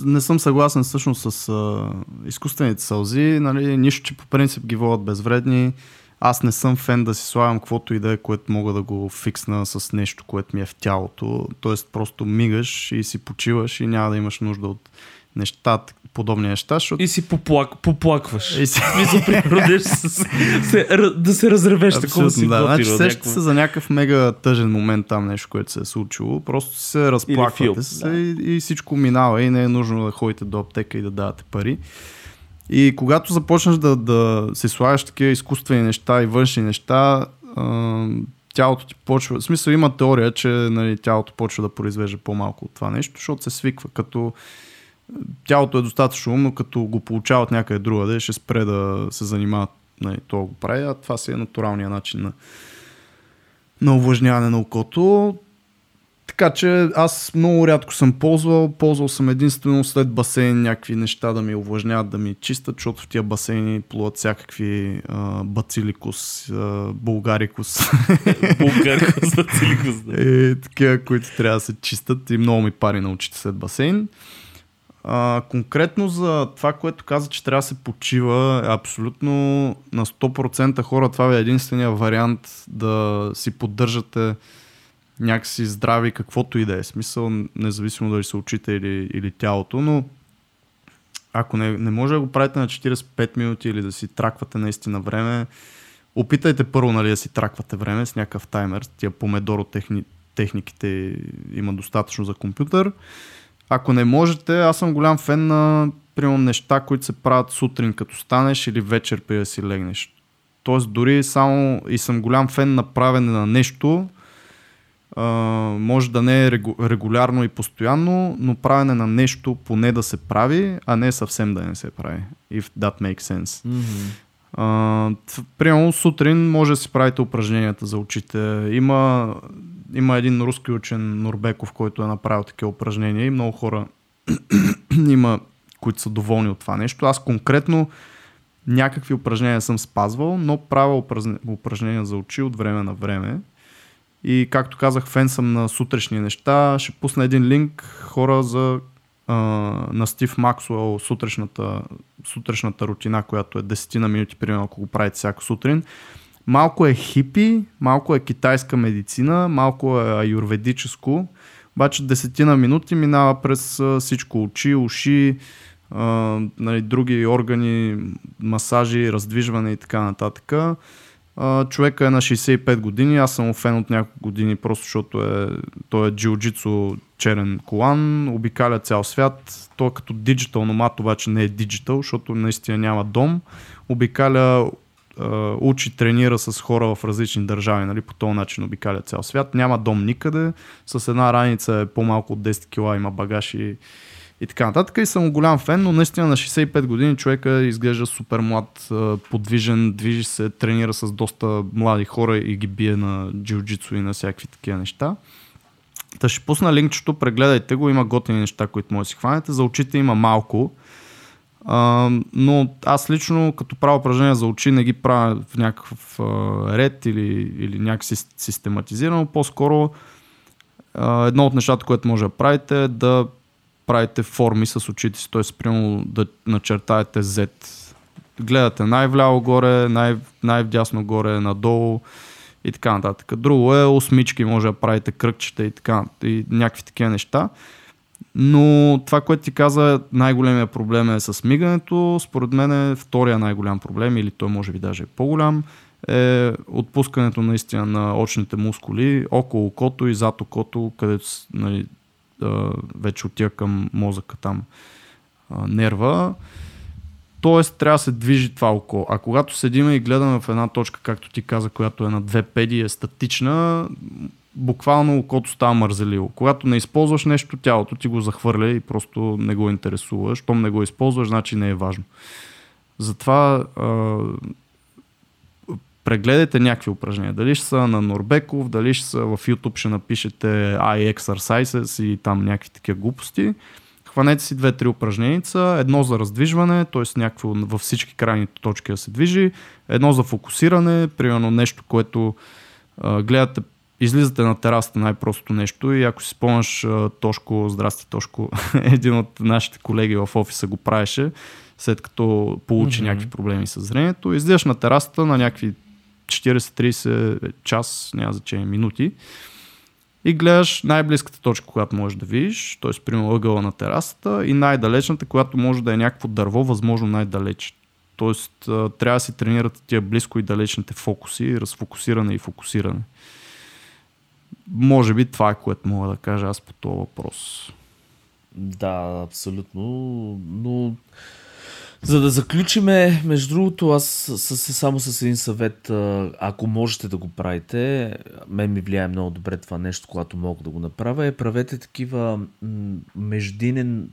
Speaker 2: Не съм съгласен всъщност с а, изкуствените сълзи. Нали, нищо, че по принцип ги водят безвредни. Аз не съм фен да си слагам каквото и да е, което мога да го фиксна с нещо, което ми е в тялото. Тоест просто мигаш и си почиваш и няма да имаш нужда от неща, подобни неща, защото
Speaker 1: И си поплак, поплакваш.
Speaker 2: И си-
Speaker 1: Смисъл, примерно, да се, да се разревеш, такова си
Speaker 2: да. Значи сещате се за някакъв мега тъжен момент там нещо, което се е случило. Просто се разплаквате
Speaker 1: филм,
Speaker 2: се
Speaker 1: да.
Speaker 2: и, и всичко минава и не е нужно да ходите до аптека и да давате пари. И когато започнеш да, да се слагаш такива изкуствени неща и външни неща, тялото ти почва... В смисъл има теория, че нали, тялото почва да произвежда по-малко от това нещо, защото се свиква. Като тялото е достатъчно умно, като го получават някъде другаде, ще спре да се занимава, нали, то го прави, а това си е натуралният начин на, на увлажняване на окото. така че аз много рядко съм ползвал. Ползвал съм единствено след басейн някакви неща да ми увлажняват, да ми чистят, защото в тия басейни плуват всякакви а, бациликус, а, булгарикус.
Speaker 1: булгарикус, бациликус. Да.
Speaker 2: И такива, които трябва да се чистят и много ми пари на очите след басейн. А, конкретно за това, което каза, че трябва да се почива, абсолютно на 100% хора това е единствения вариант да си поддържате някакси здрави, каквото и да е. Смисъл, независимо дали се очите или, или тялото, но ако не, не може да го правите на 45 минути или да си траквате наистина време, опитайте първо нали, да си траквате време с някакъв таймер. Тия помедоро техни, техниките има достатъчно за компютър. Ако не можете, аз съм голям фен на примерно, неща, които се правят сутрин като станеш или вечер при да си легнеш. Тоест дори само и съм голям фен на правене на нещо, Uh, може да не е регулярно и постоянно, но правене на нещо поне да се прави, а не съвсем да не се прави. If that makes sense. Mm-hmm. Uh, примерно сутрин може да си правите упражненията за очите. Има, има един руски учен Норбеков, който е направил такива упражнения и много хора има, които са доволни от това нещо. Аз конкретно някакви упражнения съм спазвал, но правя упражнения за очи от време на време. И както казах, фен съм на сутрешни неща. Ще пусна един линк хора за а, на Стив Максуел сутрешната, сутрешната рутина, която е 10 на минути, примерно, ако го правите всяка сутрин. Малко е хипи, малко е китайска медицина, малко е аюрведическо, обаче 10 на минути минава през всичко очи, уши, а, нали, други органи, масажи, раздвижване и така нататък. А, човека е на 65 години, аз съм фен от няколко години, просто защото е, той е джиу-джитсу черен колан, обикаля цял свят. Той е като диджитал номад, обаче не е диджитал, защото наистина няма дом. Обикаля, учи, тренира с хора в различни държави, нали, по този начин обикаля цял свят. Няма дом никъде, с една раница е по-малко от 10 кила, има багаж и, и така нататък. И съм голям фен, но наистина на 65 години човека изглежда супер млад, подвижен, движи се, тренира с доста млади хора и ги бие на джиу-джитсу и на всякакви такива неща. Та ще пусна линкчето, прегледайте го, има готини неща, които може да си хванете. За очите има малко, а, но аз лично като правя упражнения за очи не ги правя в някакъв а, ред или, или някакси систематизирано. По-скоро а, едно от нещата, което може да правите е да правите форми с очите си, т.е. примерно да начертаете Z. Гледате най-вляво горе, най- най-вдясно горе, надолу и така нататък. Друго е осмички, може да правите кръгчета и така, и някакви такива неща. Но това, което ти каза, най-големия проблем е с мигането. Според мен е втория най-голям проблем, или той може би даже е по-голям, е отпускането наистина на очните мускули около окото и зад окото, където нали, вече отива към мозъка там нерва. Тоест трябва да се движи това око. А когато седиме и гледаме в една точка, както ти каза, която е на две педи, е статична, буквално окото става мързеливо. Когато не използваш нещо, тялото ти го захвърля и просто не го интересува. Щом не го използваш, значи не е важно. Затова а, прегледайте някакви упражнения. Дали ще са на Норбеков, дали ще са в YouTube ще напишете I exercises и там някакви такива глупости. Хванете си две-три упражнения. Едно за раздвижване, т.е. някакво във всички крайни точки да се движи. Едно за фокусиране, примерно нещо, което а, гледате излизате на терасата най-простото нещо и ако си спомняш Тошко, здрасти Тошко, един от нашите колеги в офиса го правеше, след като получи mm-hmm. някакви проблеми с зрението, излизаш на терасата на някакви 40-30 час, няма значение, минути и гледаш най-близката точка, която можеш да видиш, т.е. примерно ъгъла на терасата и най-далечната, която може да е някакво дърво, възможно най-далеч. Тоест трябва да си тренирате тия близко и далечните фокуси, разфокусиране и фокусиране. Може би това е което мога да кажа аз по този въпрос.
Speaker 1: Да, абсолютно. Но за да заключиме, между другото, аз с, само с един съвет, ако можете да го правите, мен ми влияе много добре това нещо, когато мога да го направя, е правете такива междинен,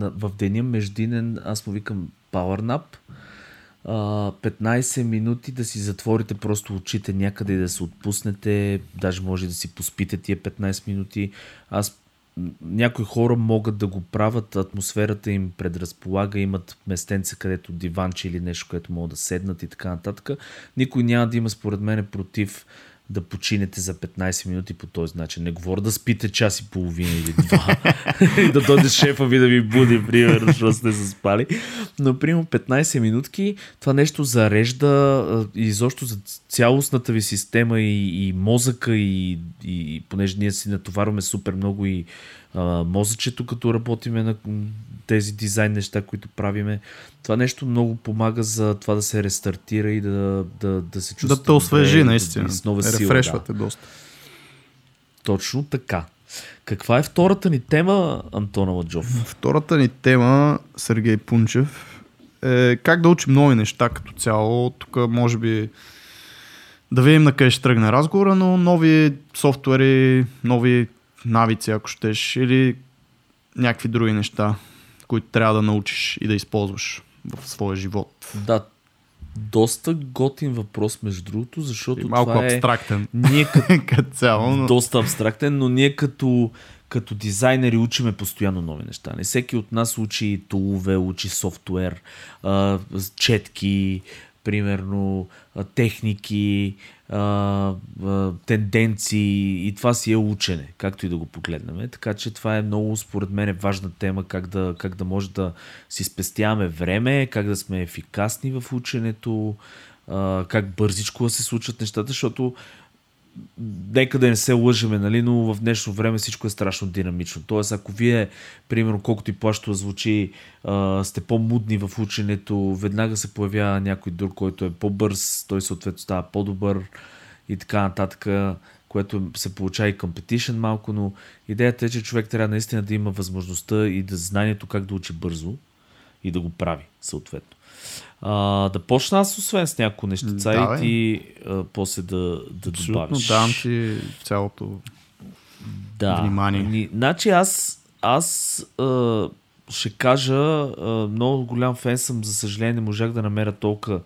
Speaker 1: в деня междинен, аз му викам power nap, 15 минути да си затворите просто очите някъде и да се отпуснете, даже може да си поспите тия 15 минути. Аз някои хора могат да го правят, атмосферата им предразполага, имат местенца, където диванче или нещо, което могат да седнат и така нататък. Никой няма да има, според мен, против да починете за 15 минути по този начин. Не говоря да спите час и половина или два и да дойде шефа ви да ви буди, примерно, защото сте се спали. Но, примерно, 15 минутки това нещо зарежда и изобщо за цялостната ви система и, и мозъка и, и понеже ние си натоварваме супер много и а, мозъчето, като работиме на тези дизайн неща, които правиме. Това нещо много помага за това да се рестартира и да, да, да се чувства.
Speaker 2: Да те освежи, добре, наистина.
Speaker 1: Да с нова сила.
Speaker 2: Рефрешвате да. доста.
Speaker 1: Точно така. Каква е втората ни тема, Антона Ладжов?
Speaker 2: Втората ни тема, Сергей Пунчев, е как да учим нови неща като цяло. Тук може би да видим на къде ще тръгне разговора, но нови софтуери, нови навици, ако щеш, или някакви други неща, които трябва да научиш и да използваш в своя живот.
Speaker 1: Да, доста готин въпрос, между другото, защото
Speaker 2: и малко
Speaker 1: това
Speaker 2: е абстрактен.
Speaker 1: Е, ние като,
Speaker 2: като цяло, но...
Speaker 1: Доста абстрактен, но ние като, като дизайнери учиме постоянно нови неща. Не всеки от нас учи тулове, учи софтуер, четки, примерно техники, а, а, тенденции и това си е учене, както и да го погледнем. Така че това е много, според мен, е важна тема, как да, как да може да си спестяваме време, как да сме ефикасни в ученето, а, как бързичко да се случат нещата, защото нека да не се лъжеме, нали, но в днешно време всичко е страшно динамично. Тоест, ако вие, примерно, колкото и плащо звучи, сте по-мудни в ученето, веднага се появява някой друг, който е по-бърз, той съответно става по-добър и така нататък, което се получава и competition малко, но идеята е, че човек трябва наистина да има възможността и да знанието как да учи бързо и да го прави, съответно. А, да почна аз освен с някои нещица да, и ти а, после да, да добавиш.
Speaker 2: давам ти цялото
Speaker 1: да.
Speaker 2: внимание.
Speaker 1: Ни, значи аз, аз а, ще кажа, а, много голям фен съм, за съжаление не можах да намеря толкова,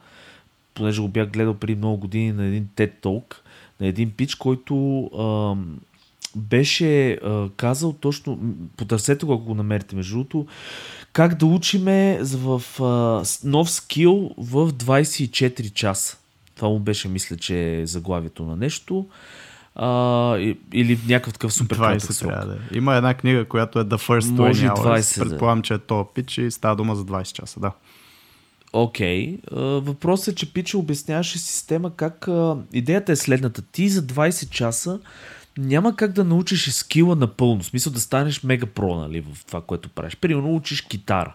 Speaker 1: понеже го бях гледал преди много години на един TED Talk, на един пич, който а, беше а, казал точно, потърсете го, ако го намерите между другото, как да учиме в а, нов скил в 24 часа. Това му беше, мисля, че е заглавието на нещо. А, или някакъв такъв супер 20 срок.
Speaker 2: Да. Има една книга, която е The First 20 Може 20, Предполагам, да. че е то пич и става дума за 20 часа, да.
Speaker 1: Окей. Okay. Въпросът е, че Пича обясняваше система как... Идеята е следната. Ти за 20 часа няма как да научиш скила напълно. В смисъл да станеш мега про, нали, в това, което правиш. Примерно учиш китара.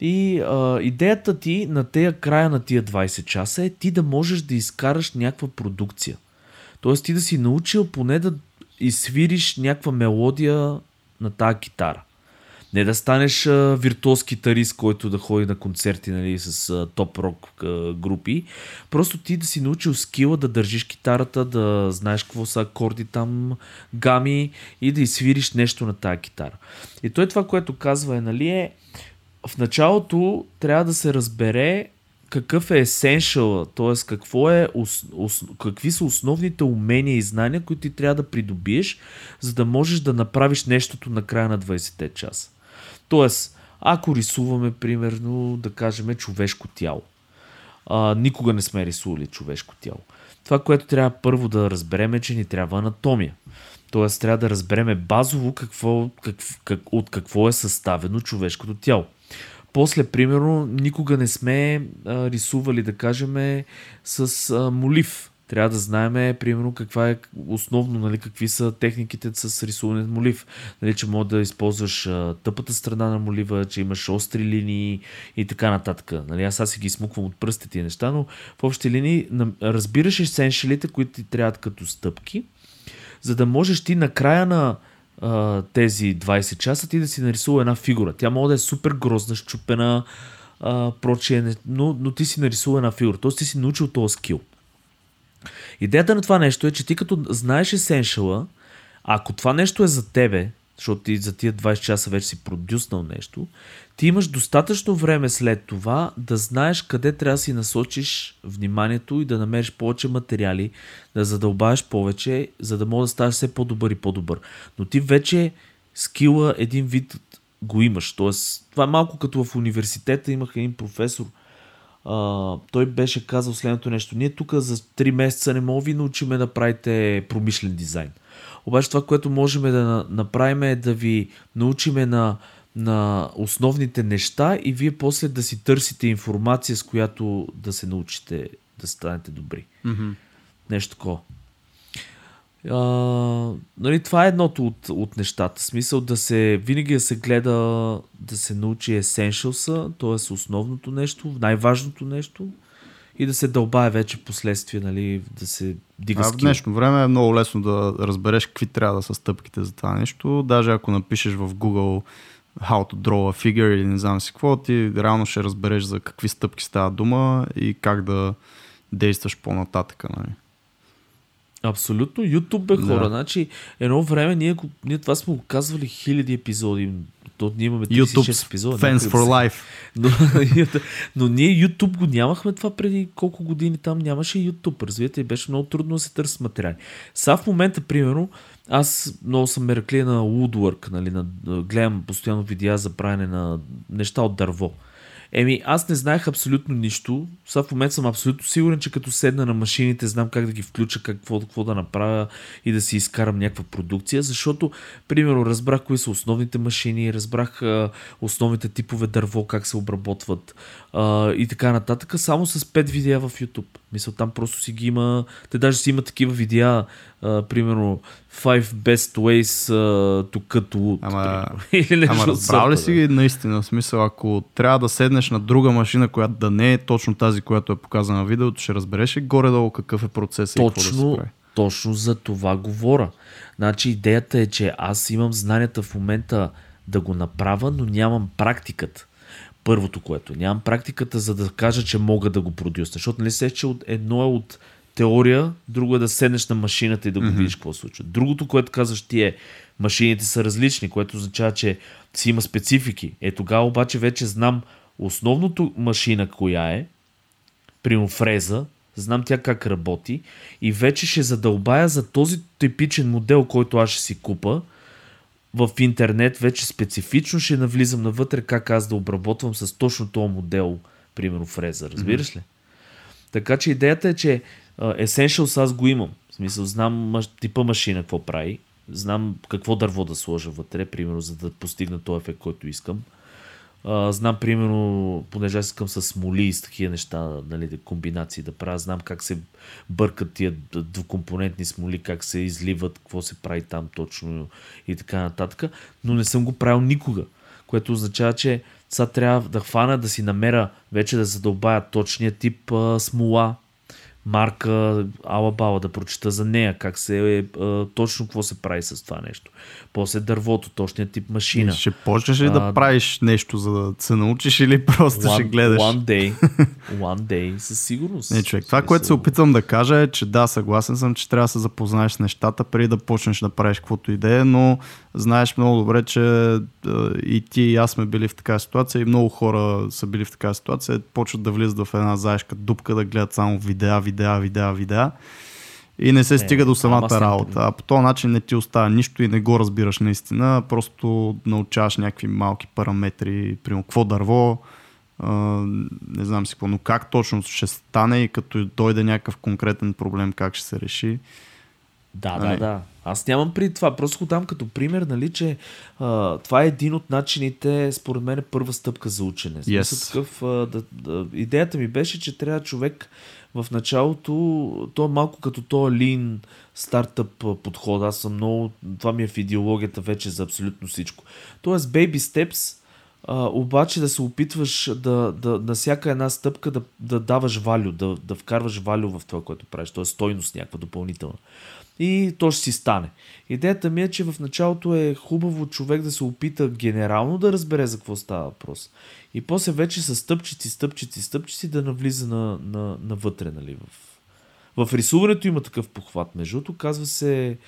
Speaker 1: И а, идеята ти на тея края на тия 20 часа е ти да можеш да изкараш някаква продукция. Тоест ти да си научил поне да изсвириш някаква мелодия на тази китара. Не да станеш а, виртуоз китарист, който да ходи на концерти нали, с а, топ рок а, групи. Просто ти да си научил скила да държиш китарата, да знаеш какво са акорди там, гами и да изсвириш нещо на тази китара. И той това, което казва е, нали, е в началото трябва да се разбере какъв е есеншъл, т.е. какво е, ос, ос, какви са основните умения и знания, които ти трябва да придобиеш, за да можеш да направиш нещото на края на 20 часа. Тоест, ако рисуваме, примерно, да кажем, човешко тяло. А, никога не сме рисували човешко тяло. Това, което трябва първо да разберем е, че ни трябва анатомия. Тоест, трябва да разбереме базово какво, как, как, от какво е съставено човешкото тяло. После, примерно, никога не сме а, рисували, да кажем, с а, молив. Трябва да знаем, примерно, каква е основно, нали, какви са техниките с рисуване на молив. Нали, че може да използваш а, тъпата страна на молива, че имаш остри линии и така нататък. Нали, аз си ги смуквам от пръстите тия неща, но в общи линии разбираш есеншелите, които ти трябват като стъпки, за да можеш ти на края на а, тези 20 часа ти да си нарисува една фигура. Тя може да е супер грозна, щупена, а, прочие, но, но ти си нарисува една фигура. Тоест ти си научил този скил. Идеята на това нещо е, че ти като знаеш есеншала, ако това нещо е за тебе, защото ти за тия 20 часа вече си продюснал нещо, ти имаш достатъчно време след това да знаеш къде трябва да си насочиш вниманието и да намериш повече материали, да задълбаеш повече, за да може да ставаш все по-добър и по-добър. Но ти вече скила един вид го имаш. Тоест, това е малко като в университета имах един професор, а, той беше казал следното нещо. Ние тук за 3 месеца не мога ви научиме да правите промишлен дизайн. Обаче това, което можем да направим е да ви научиме на, на основните неща и вие после да си търсите информация, с която да се научите да станете добри.
Speaker 2: Mm-hmm.
Speaker 1: Нещо такова. А, нали, това е едното от, от нещата. Смисъл да се, винаги да се гледа, да се научи essentials, т.е. основното нещо, най-важното нещо и да се дълбае вече последствия, нали, да се дига
Speaker 2: а в днешно време е много лесно да разбереш какви трябва да са стъпките за това нещо. Даже ако напишеш в Google how to draw a figure или не знам си какво, ти реално ще разбереш за какви стъпки става дума и как да действаш по-нататък. Нали?
Speaker 1: Абсолютно. YouTube бе хора.
Speaker 2: Да.
Speaker 1: Значи, едно време ние, ние това сме го казвали хиляди епизоди. То ние имаме 36
Speaker 2: YouTube
Speaker 1: епизода.
Speaker 2: Fans for life.
Speaker 1: Но, но ние YouTube го нямахме това преди колко години там нямаше YouTube. Разбирате, и беше много трудно да се търсят материали. Сега в момента, примерно, аз много съм мераклия на Woodwork, нали, на, гледам постоянно видеа за правене на неща от дърво. Еми, аз не знаех абсолютно нищо. Сега в момента съм абсолютно сигурен, че като седна на машините, знам как да ги включа, какво, какво да направя и да си изкарам някаква продукция, защото, примерно, разбрах кои са основните машини, разбрах а, основните типове дърво, как се обработват а, и така нататък, само с 5 видеа в YouTube. Мисля, там просто си ги има, те даже си има такива видеа, а, примерно 5 best ways а, to cut wood.
Speaker 2: Ама-.
Speaker 1: Или
Speaker 2: Ама разбрал ли си ги наистина? В смисъл, ако трябва да седнеш на друга машина, която да не е точно тази, която е показана на видеото, ще разбереш ли горе-долу какъв е процесът и какво да
Speaker 1: точно, точно за това говоря. Значи идеята е, че аз имам знанията в момента да го направя, но нямам практиката. Първото, което нямам практиката, за да кажа, че мога да го продюсна. Защото нали се, че от- едно е от теория, друго е да седнеш на машината и да го видиш какво се случва. Другото, което казваш ти е, машините са различни, което означава, че си има специфики. Е тогава обаче вече знам основното машина коя е, примерно фреза, знам тя как работи и вече ще задълбая за този типичен модел, който аз ще си купа в интернет, вече специфично ще навлизам навътре как аз да обработвам с точно този модел, примерно фреза, разбираш ли? Така че идеята е, че Essentials аз го имам. В смисъл, знам типа машина какво прави, знам какво дърво да сложа вътре, примерно, за да постигна този ефект, който искам. Знам, примерно, понеже аз искам с смоли и с такива неща, нали, комбинации да правя, знам как се бъркат тия двукомпонентни смоли, как се изливат, какво се прави там точно и така нататък, но не съм го правил никога, което означава, че сега трябва да хвана, да си намеря вече да задълбая точния тип а, смола, марка Алабала, да прочита за нея, как се, е, а, точно какво се прави с това нещо. После дървото, точния тип машина.
Speaker 2: Ще почнеш ли да
Speaker 1: А,
Speaker 2: правиш нещо, за да се научиш или просто ще гледаш?
Speaker 1: One day. One day, със сигурност.
Speaker 2: Не, човек, това, което се опитвам да кажа е, че да, съгласен съм, че трябва да се запознаеш с нещата преди да почнеш да правиш каквото и да е, но знаеш много добре, че е, и ти и аз сме били в такава ситуация и много хора са били в такава ситуация, почват да влизат в една заешка дупка, да гледат само видеа, видеа, видеа, видеа и не се
Speaker 1: Не,
Speaker 2: стига до
Speaker 1: ама
Speaker 2: самата работа. А по този начин не ти остава нищо и не го разбираш наистина, просто научаваш някакви малки параметри, примерно какво дърво, а, не знам си какво, но как точно ще стане и като дойде някакъв конкретен проблем, как ще се реши.
Speaker 1: Да, да, да. Аз нямам при това. Просто го дам като пример, нали, че а, това е един от начините, според мен, е първа стъпка за учене. Смисъл
Speaker 2: Yes.
Speaker 1: такъв, а, да, да, идеята ми беше, че трябва човек в началото, то е малко като то lean стартъп подход. Аз съм много, това ми е в идеологията вече за абсолютно всичко. Тоест, baby steps, а, обаче да се опитваш да, да на всяка една стъпка да, да даваш валю, да, да вкарваш валю в това, което правиш, т.е. стойност някаква допълнителна. И то ще си стане. Идеята ми е, че в началото е хубаво човек да се опита генерално да разбере за какво става въпрос. И после вече с стъпчици, стъпчици, стъпчици да навлиза на, на, навътре, нали, в, В рисуването има такъв похват. Между казва се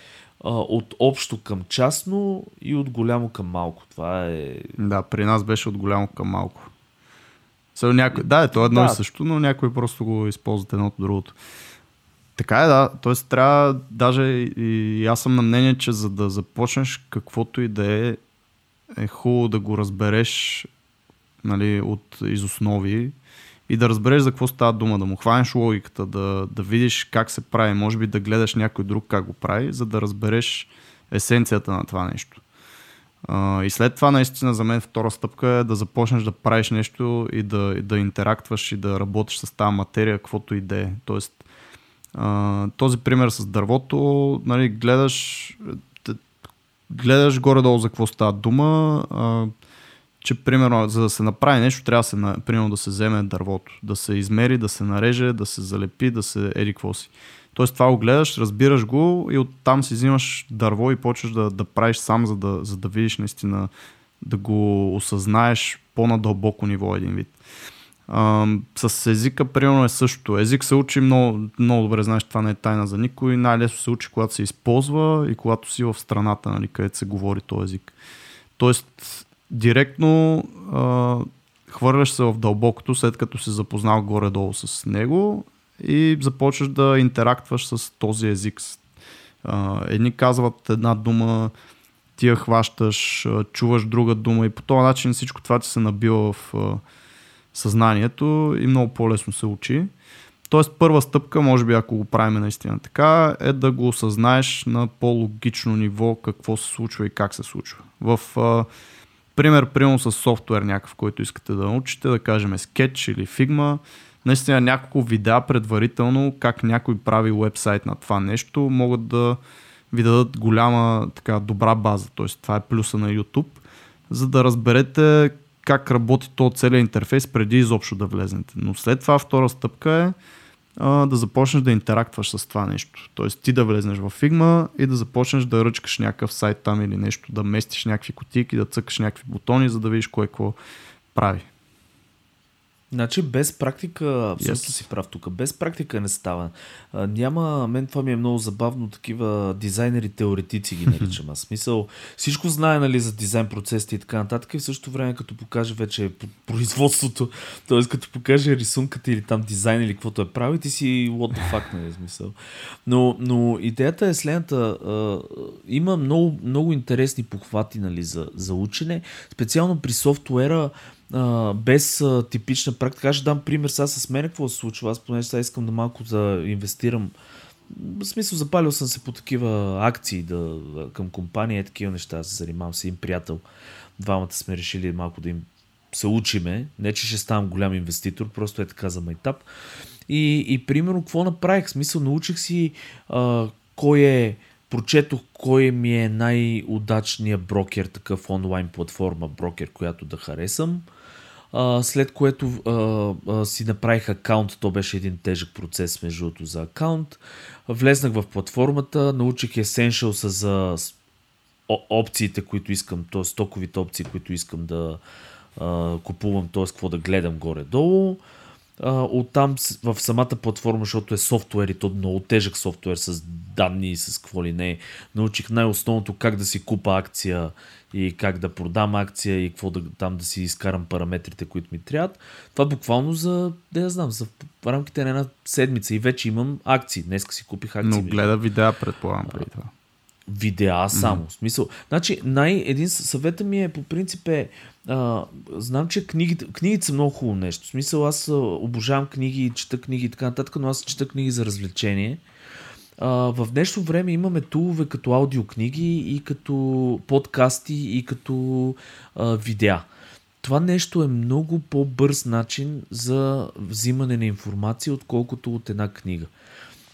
Speaker 1: а, от общо към частно и от голямо към малко. Това е...
Speaker 2: Да, при нас беше от голямо към малко. So, някой... Да, е, то е едно да. и също, но някой просто го използват едното другото. Така е, да. Тоест трябва, даже и аз съм на мнение, че за да започнеш каквото и да е, е хубаво да го разбереш нали, от из основи и да разбереш за какво става дума, да му хванеш логиката, да, да видиш как се прави, може би да гледаш някой друг как го прави, за да разбереш есенцията на това нещо. Uh, и след това наистина за мен втора стъпка е да започнеш да правиш нещо и да, и да интерактваш и да работиш с тази материя, каквото и да е. Тоест, този пример с дървото, нали, гледаш, гледаш горе-долу за какво става дума, uh, че примерно за да се направи нещо, трябва да се, примерно, да се вземе дървото, да се измери, да се нареже, да се залепи, да се еди какво си. Тоест това го гледаш, разбираш го и оттам си взимаш дърво и почваш да, да правиш сам, за да, за да видиш наистина, да го осъзнаеш по-надълбоко ниво един вид. А, с езика, примерно, е също. Език се учи много, много добре, знаеш, това не е тайна за никой. Най-лесно се учи, когато се използва и когато си в страната, нали, където се говори този език. Тоест, директно а, хвърляш се в дълбокото, след като се запознал горе-долу с него и започваш да интерактваш с този език. А, едни казват една дума, ти я хващаш, чуваш друга дума и по този начин всичко това ти се набива в а, съзнанието и много по-лесно се учи. Тоест първа стъпка, може би ако го правим наистина така, е да го осъзнаеш на по-логично ниво какво се случва и как се случва. В а, пример, примерно с софтуер някакъв, който искате да научите, да кажем Sketch или Figma, наистина няколко видеа предварително как някой прави вебсайт на това нещо, могат да ви дадат голяма така добра база, т.е. това е плюса на YouTube, за да разберете как работи то целият интерфейс преди изобщо да влезнете. Но след това втора стъпка е а, да започнеш да интерактваш с това нещо. Тоест ти да влезнеш в Figma и да започнеш да ръчкаш някакъв сайт там или нещо, да местиш някакви кутийки, да цъкаш някакви бутони, за да видиш кое какво прави.
Speaker 1: Значи без практика, абсолютно yes. си прав тук, без практика не става. А, няма, мен това ми е много забавно, такива дизайнери теоретици ги наричам. Аз смисъл, всичко знае нали, за дизайн процесите и така нататък и в същото време като покаже вече производството, т.е. като покаже рисунката или там дизайн или каквото е прави, ти си what the fuck, нали, смисъл. Но, но идеята е следната, а, има много, много интересни похвати нали, за, за учене, специално при софтуера, а, без а, типична практика. Аз ще дам пример сега с мен, какво се случва. Аз поне сега искам да малко да инвестирам. В смисъл, запалил съм се по такива акции да, към компания, такива неща. Се занимавам с един приятел. Двамата сме решили малко да им се учиме. Не, че ще ставам голям инвеститор, просто е така за майтап. И, и примерно, какво направих? В смисъл, научих си а, кой е прочетох кой ми е най-удачният брокер, такъв онлайн платформа, брокер, която да харесам. А, след което а, а, си направих акаунт, то беше един тежък процес между другото за акаунт. Влезнах в платформата, научих Essentials за опциите, които искам, т.е. стоковите опции, които искам да а, купувам, т.е. какво да гледам горе-долу. А, оттам в самата платформа, защото е софтуер и то много тежък софтуер с данни и с какво ли не, научих най-основното как да си купа акция и как да продам акция и какво да, там да си изкарам параметрите, които ми трябват. Това буквално за, да я знам, за в рамките на една седмица и вече имам акции. Днеска си купих акции.
Speaker 2: Но гледа видеа, предполагам, преди това.
Speaker 1: Видеа само. Mm. Смисъл. Значи, най- един съвета ми е по принцип е а, знам, че книгите, книгите са много хубаво нещо. В смисъл, аз обожавам книги, чета книги и така нататък, но аз чета книги за развлечение. В днешно време имаме тулове като аудиокниги и като подкасти и като а, видеа. Това нещо е много по-бърз начин за взимане на информация, отколкото от една книга.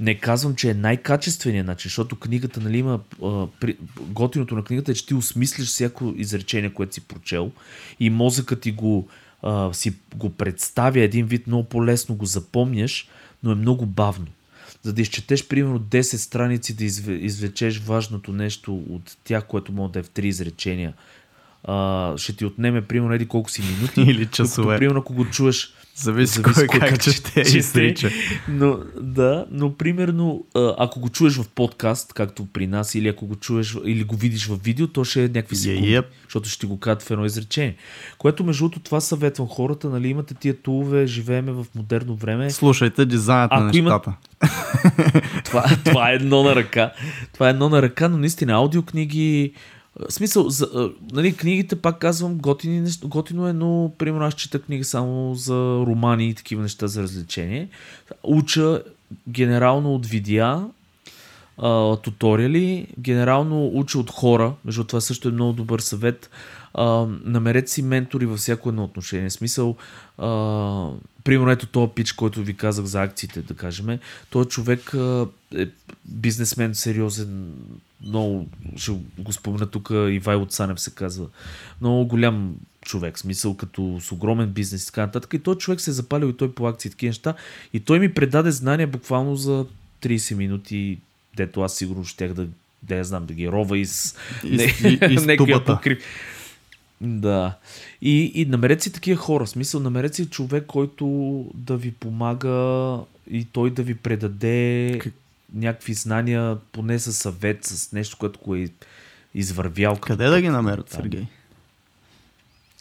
Speaker 1: Не казвам, че е най-качественият начин, защото книгата, нали, има. А, при, готиното на книгата е, че ти осмислиш всяко изречение, което си прочел и мозъкът ти го, а, си го представя един вид, много по-лесно го запомняш, но е много бавно. За да изчетеш, примерно, 10 страници, да извлечеш важното нещо от тях, което може да е в три изречения, а, ще ти отнеме, примерно, еди колко си минути.
Speaker 2: Или часове.
Speaker 1: Докато, примерно, ако го чуеш
Speaker 2: Зависи, Зависи кой как чете и изрича.
Speaker 1: Но, да, но примерно, ако го чуеш в подкаст, както при нас, или ако го чуеш или го видиш в видео, то ще е някакви секунди, yep. защото ще го кажат в едно изречение. Което между другото това съветвам хората, нали имате тия тулове, живееме в модерно време.
Speaker 2: Слушайте дизайнът на нещата.
Speaker 1: Има... това, това е едно на ръка. Това е едно на ръка, но наистина аудиокниги, в смисъл, за, нали, книгите, пак казвам, готини, готино е, но примерно аз чета книги само за романи и такива неща за развлечение. Уча генерално от видеа, туториали, генерално уча от хора, между това също е много добър съвет. А, намерете си ментори във всяко едно отношение. В смисъл, а, примерно ето този пич, който ви казах за акциите, да кажем, той човек а, е бизнесмен сериозен, много, ще го спомена тук, Ивайло Цанев се казва, много голям човек, смисъл като с огромен бизнес и така нататък. И той човек се е запалил и той по акции и такива неща. И той ми предаде знания буквално за 30 минути, дето аз сигурно щях да, да я знам, да ги рова из,
Speaker 2: из, не, из покрив.
Speaker 1: Да. И, и намерете си такива хора. Смисъл, намерете си човек, който да ви помага и той да ви предаде как някакви знания, поне със съвет, с нещо, което го е извървял.
Speaker 2: Къде да ги намерят, Сергей?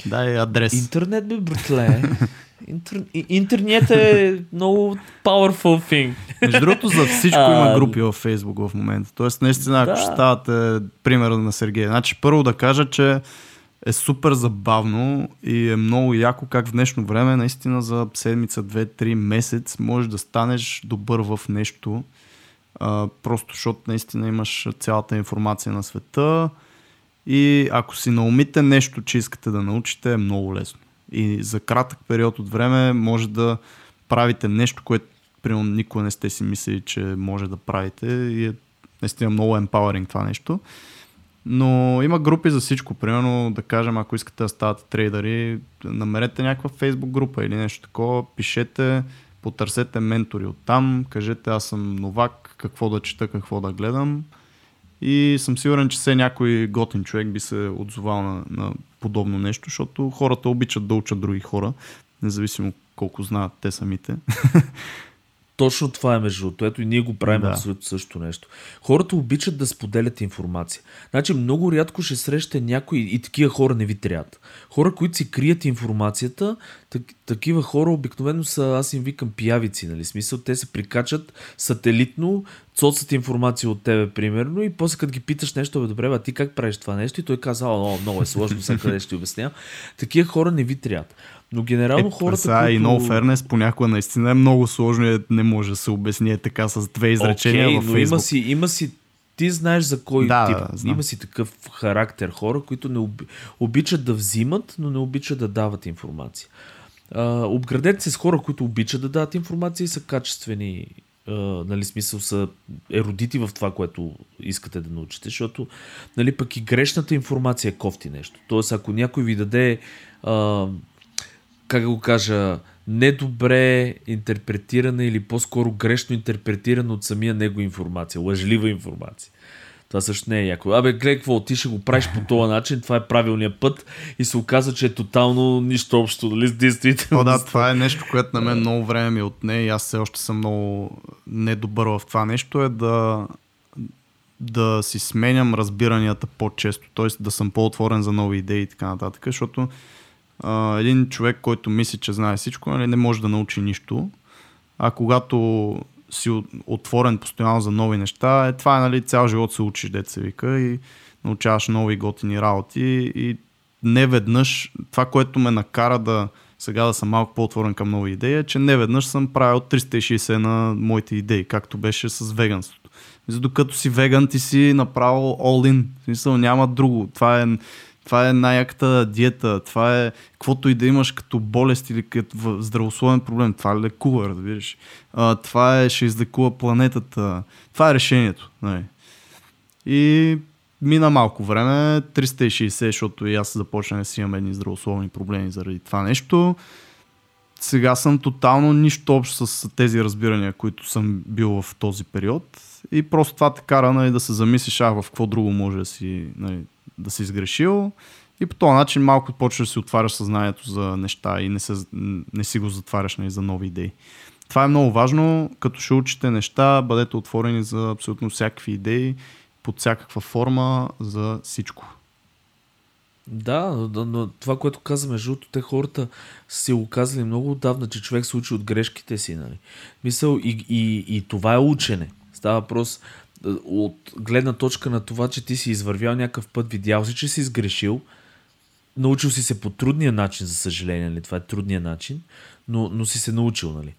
Speaker 2: Дай адрес.
Speaker 1: Интернет, бе, братле. Интер... Интернет е много powerful thing.
Speaker 2: Между другото, за всичко а, има групи в Facebook в момента. Тоест, наистина, ако да. ще ставате примера на Сергей. Значи, първо да кажа, че е супер забавно и е много яко как в днешно време, наистина за седмица, две, три месец можеш да станеш добър в нещо просто защото наистина имаш цялата информация на света и ако си наумите нещо, че искате да научите, е много лесно. И за кратък период от време може да правите нещо, което примерно никога не сте си мислили, че може да правите и е наистина много empowering това нещо. Но има групи за всичко. Примерно, да кажем, ако искате да ставате трейдери, намерете някаква Facebook група или нещо такова, пишете, потърсете ментори от там, кажете аз съм новак, какво да чета, какво да гледам и съм сигурен, че все някой готин човек би се отзовал на, на подобно нещо, защото хората обичат да учат други хора, независимо колко знаят те самите.
Speaker 1: Точно това е между другото. Ето и ние го правим да. абсолютно също нещо. Хората обичат да споделят информация. Значи много рядко ще срещате някои и такива хора не ви трябват. Хора, които си крият информацията, так, такива хора обикновено са, аз им викам пиявици, нали? Смисъл, те се прикачат сателитно, цоцат информация от тебе, примерно, и после като ги питаш нещо, бе, добре, бе, ти как правиш това нещо? И той казва, о, много е сложно, сега къде ще ти обяснявам. Такива хора не ви трябват. Но генерално е, хората.
Speaker 2: Сега които... и много фернес, понякога наистина е много сложно и не може да се обясни е така с две изречения okay, в
Speaker 1: Facebook. Има си, има си ти знаеш за кой да, тип. Да, Има си такъв характер хора, които не об... обичат да взимат, но не обичат да дават информация. Uh, обградете се с хора, които обичат да дават информация и са качествени, uh, нали, смисъл са еродити в това, което искате да научите, защото нали, пък и грешната информация е кофти нещо. Тоест, ако някой ви даде uh, как го кажа, недобре интерпретирана или по-скоро грешно интерпретирана от самия него информация, лъжлива информация. Това също не е яко. Абе, гледай какво, ти ще го правиш по този начин, това е правилният път и се оказа, че е тотално нищо общо, дали с действително.
Speaker 2: Да, това е нещо, което на мен много време ми отне и аз все още съм много недобър в това нещо, е да, да си сменям разбиранията по-често, т.е. да съм по-отворен за нови идеи и така нататък, защото а, един човек, който мисли, че знае всичко, нали, не може да научи нищо. А когато си отворен постоянно за нови неща, е, това е нали, цял живот се учиш, деца вика, и научаваш нови готини работи и не веднъж, това, което ме накара да сега да съм малко по-отворен към нови идеи, е, че не веднъж съм правил 360 на моите идеи, както беше с веганството. Докато си веган, ти си направил all in. В смисъл няма друго. Това е това е най-яката диета, това е каквото и да имаш като болест или като здравословен проблем, това лекува, разбираш. А, това е, ще излекува планетата. Това е решението. Нали. И мина малко време, 360, защото и аз започнах да си имам едни здравословни проблеми заради това нещо. Сега съм тотално нищо общо с тези разбирания, които съм бил в този период. И просто това те кара нали, да се замислиш, а в какво друго може да си нали, да си сгрешил И по този начин малко почваш да си отваряш съзнанието за неща и не, се, не си го затваряш нали, за нови идеи. Това е много важно, като ще учите неща, бъдете отворени за абсолютно всякакви идеи, под всякаква форма, за всичко.
Speaker 1: Да, но, но това, което казваме, жълто, те хората си го казали много отдавна, че човек се учи от грешките си. Нали? Мисъл, и, и, и това е учене. Става въпрос от гледна точка на това, че ти си извървял някакъв път, видял си, че си сгрешил, научил си се по трудния начин, за съжаление, нали? това е трудния начин, но, но си се научил. Нали?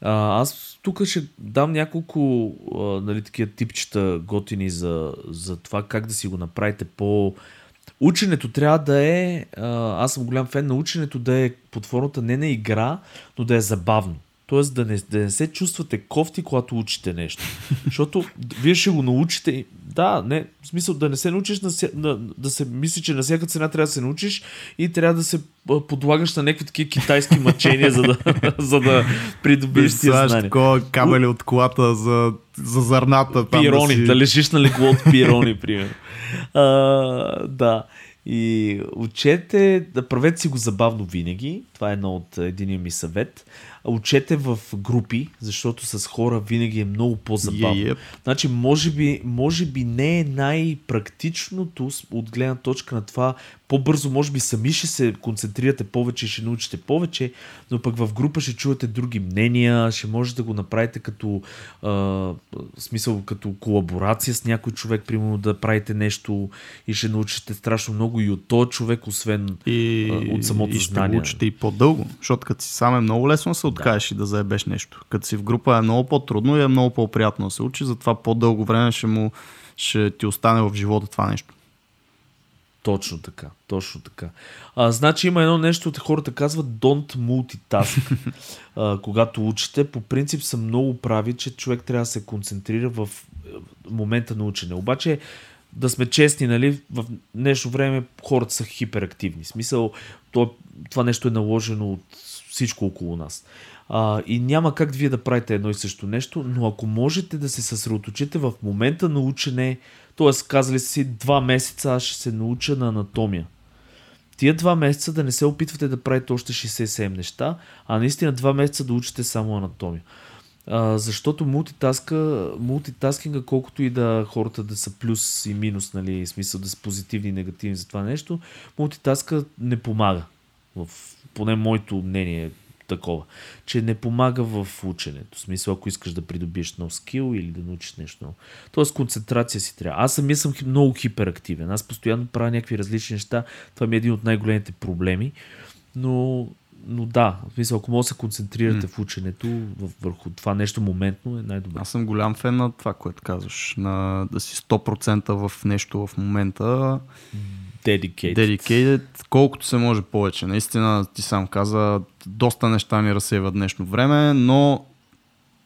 Speaker 1: А, аз тук ще дам няколко а, нали, такива типчета готини за, за това как да си го направите по... Ученето трябва да е, а, аз съм голям фен на ученето да е под формата не на игра, но да е забавно. Тоест да не, да не се чувствате кофти, когато учите нещо. Защото вие ще го научите. Да, не, в смисъл да не се научиш на, на, да се мисли, че на всяка цена трябва да се научиш и трябва да се подлагаш на някакви такива китайски мъчения, за да, за да придобиеш тия знания.
Speaker 2: такова кабели от колата за, за зърната.
Speaker 1: Пирони,
Speaker 2: да, си...
Speaker 1: да лежиш на лекло от пирони, примерно. А, да. И учете, да правете си го забавно винаги. Това е едно от единия ми съвет учете в групи, защото с хора винаги е много по-забавно. Yeah, yep. Значи, може би, може би не е най-практичното от гледна точка на това по-бързо, може би сами ще се концентрирате повече и ще научите повече, но пък в група ще чувате други мнения, ще можете да го направите като а, смисъл, като колаборация с някой човек, примерно да правите нещо и ще научите страшно много и от този човек, освен и, а, от самото
Speaker 2: и
Speaker 1: знание.
Speaker 2: И ще учите и по-дълго, защото като си сам е много лесно се откажеш да. и да заебеш нещо. Като си в група е много по-трудно и е много по-приятно да се учи, затова по-дълго време ще му ще ти остане в живота това нещо.
Speaker 1: Точно така, точно така. А, значи има едно нещо, от хората казват don't multitask. а, когато учите, по принцип са много прави, че човек трябва да се концентрира в момента на учене. Обаче, да сме честни, нали, в днешно време хората са хиперактивни. В смисъл, то, това нещо е наложено от всичко около нас. А, и няма как вие да правите едно и също нещо, но ако можете да се съсредоточите в момента на учене, т.е. казали си два месеца аз ще се науча на анатомия. Тия два месеца да не се опитвате да правите още 67 неща, а наистина два месеца да учите само анатомия. А, защото мултитаска, мултитаскинга, колкото и да хората да са плюс и минус, нали, смисъл да са позитивни и негативни за това нещо, мултитаска не помага. В, поне моето мнение такова, че не помага в ученето. В смисъл, ако искаш да придобиеш нов скил или да научиш нещо ново. Тоест, концентрация си трябва. Аз самия съм много хиперактивен. Аз постоянно правя някакви различни неща. Това ми е един от най-големите проблеми. Но, но да, в смисъл, ако може да се концентрирате mm. в ученето върху това нещо моментно, е най-добре.
Speaker 2: Аз съм голям фен на това, което казваш. На да си 100% в нещо в момента. Mm
Speaker 1: Dedicated.
Speaker 2: Dedicated, колкото се може повече. Наистина, ти сам каза, доста неща ни разсейват днешно време, но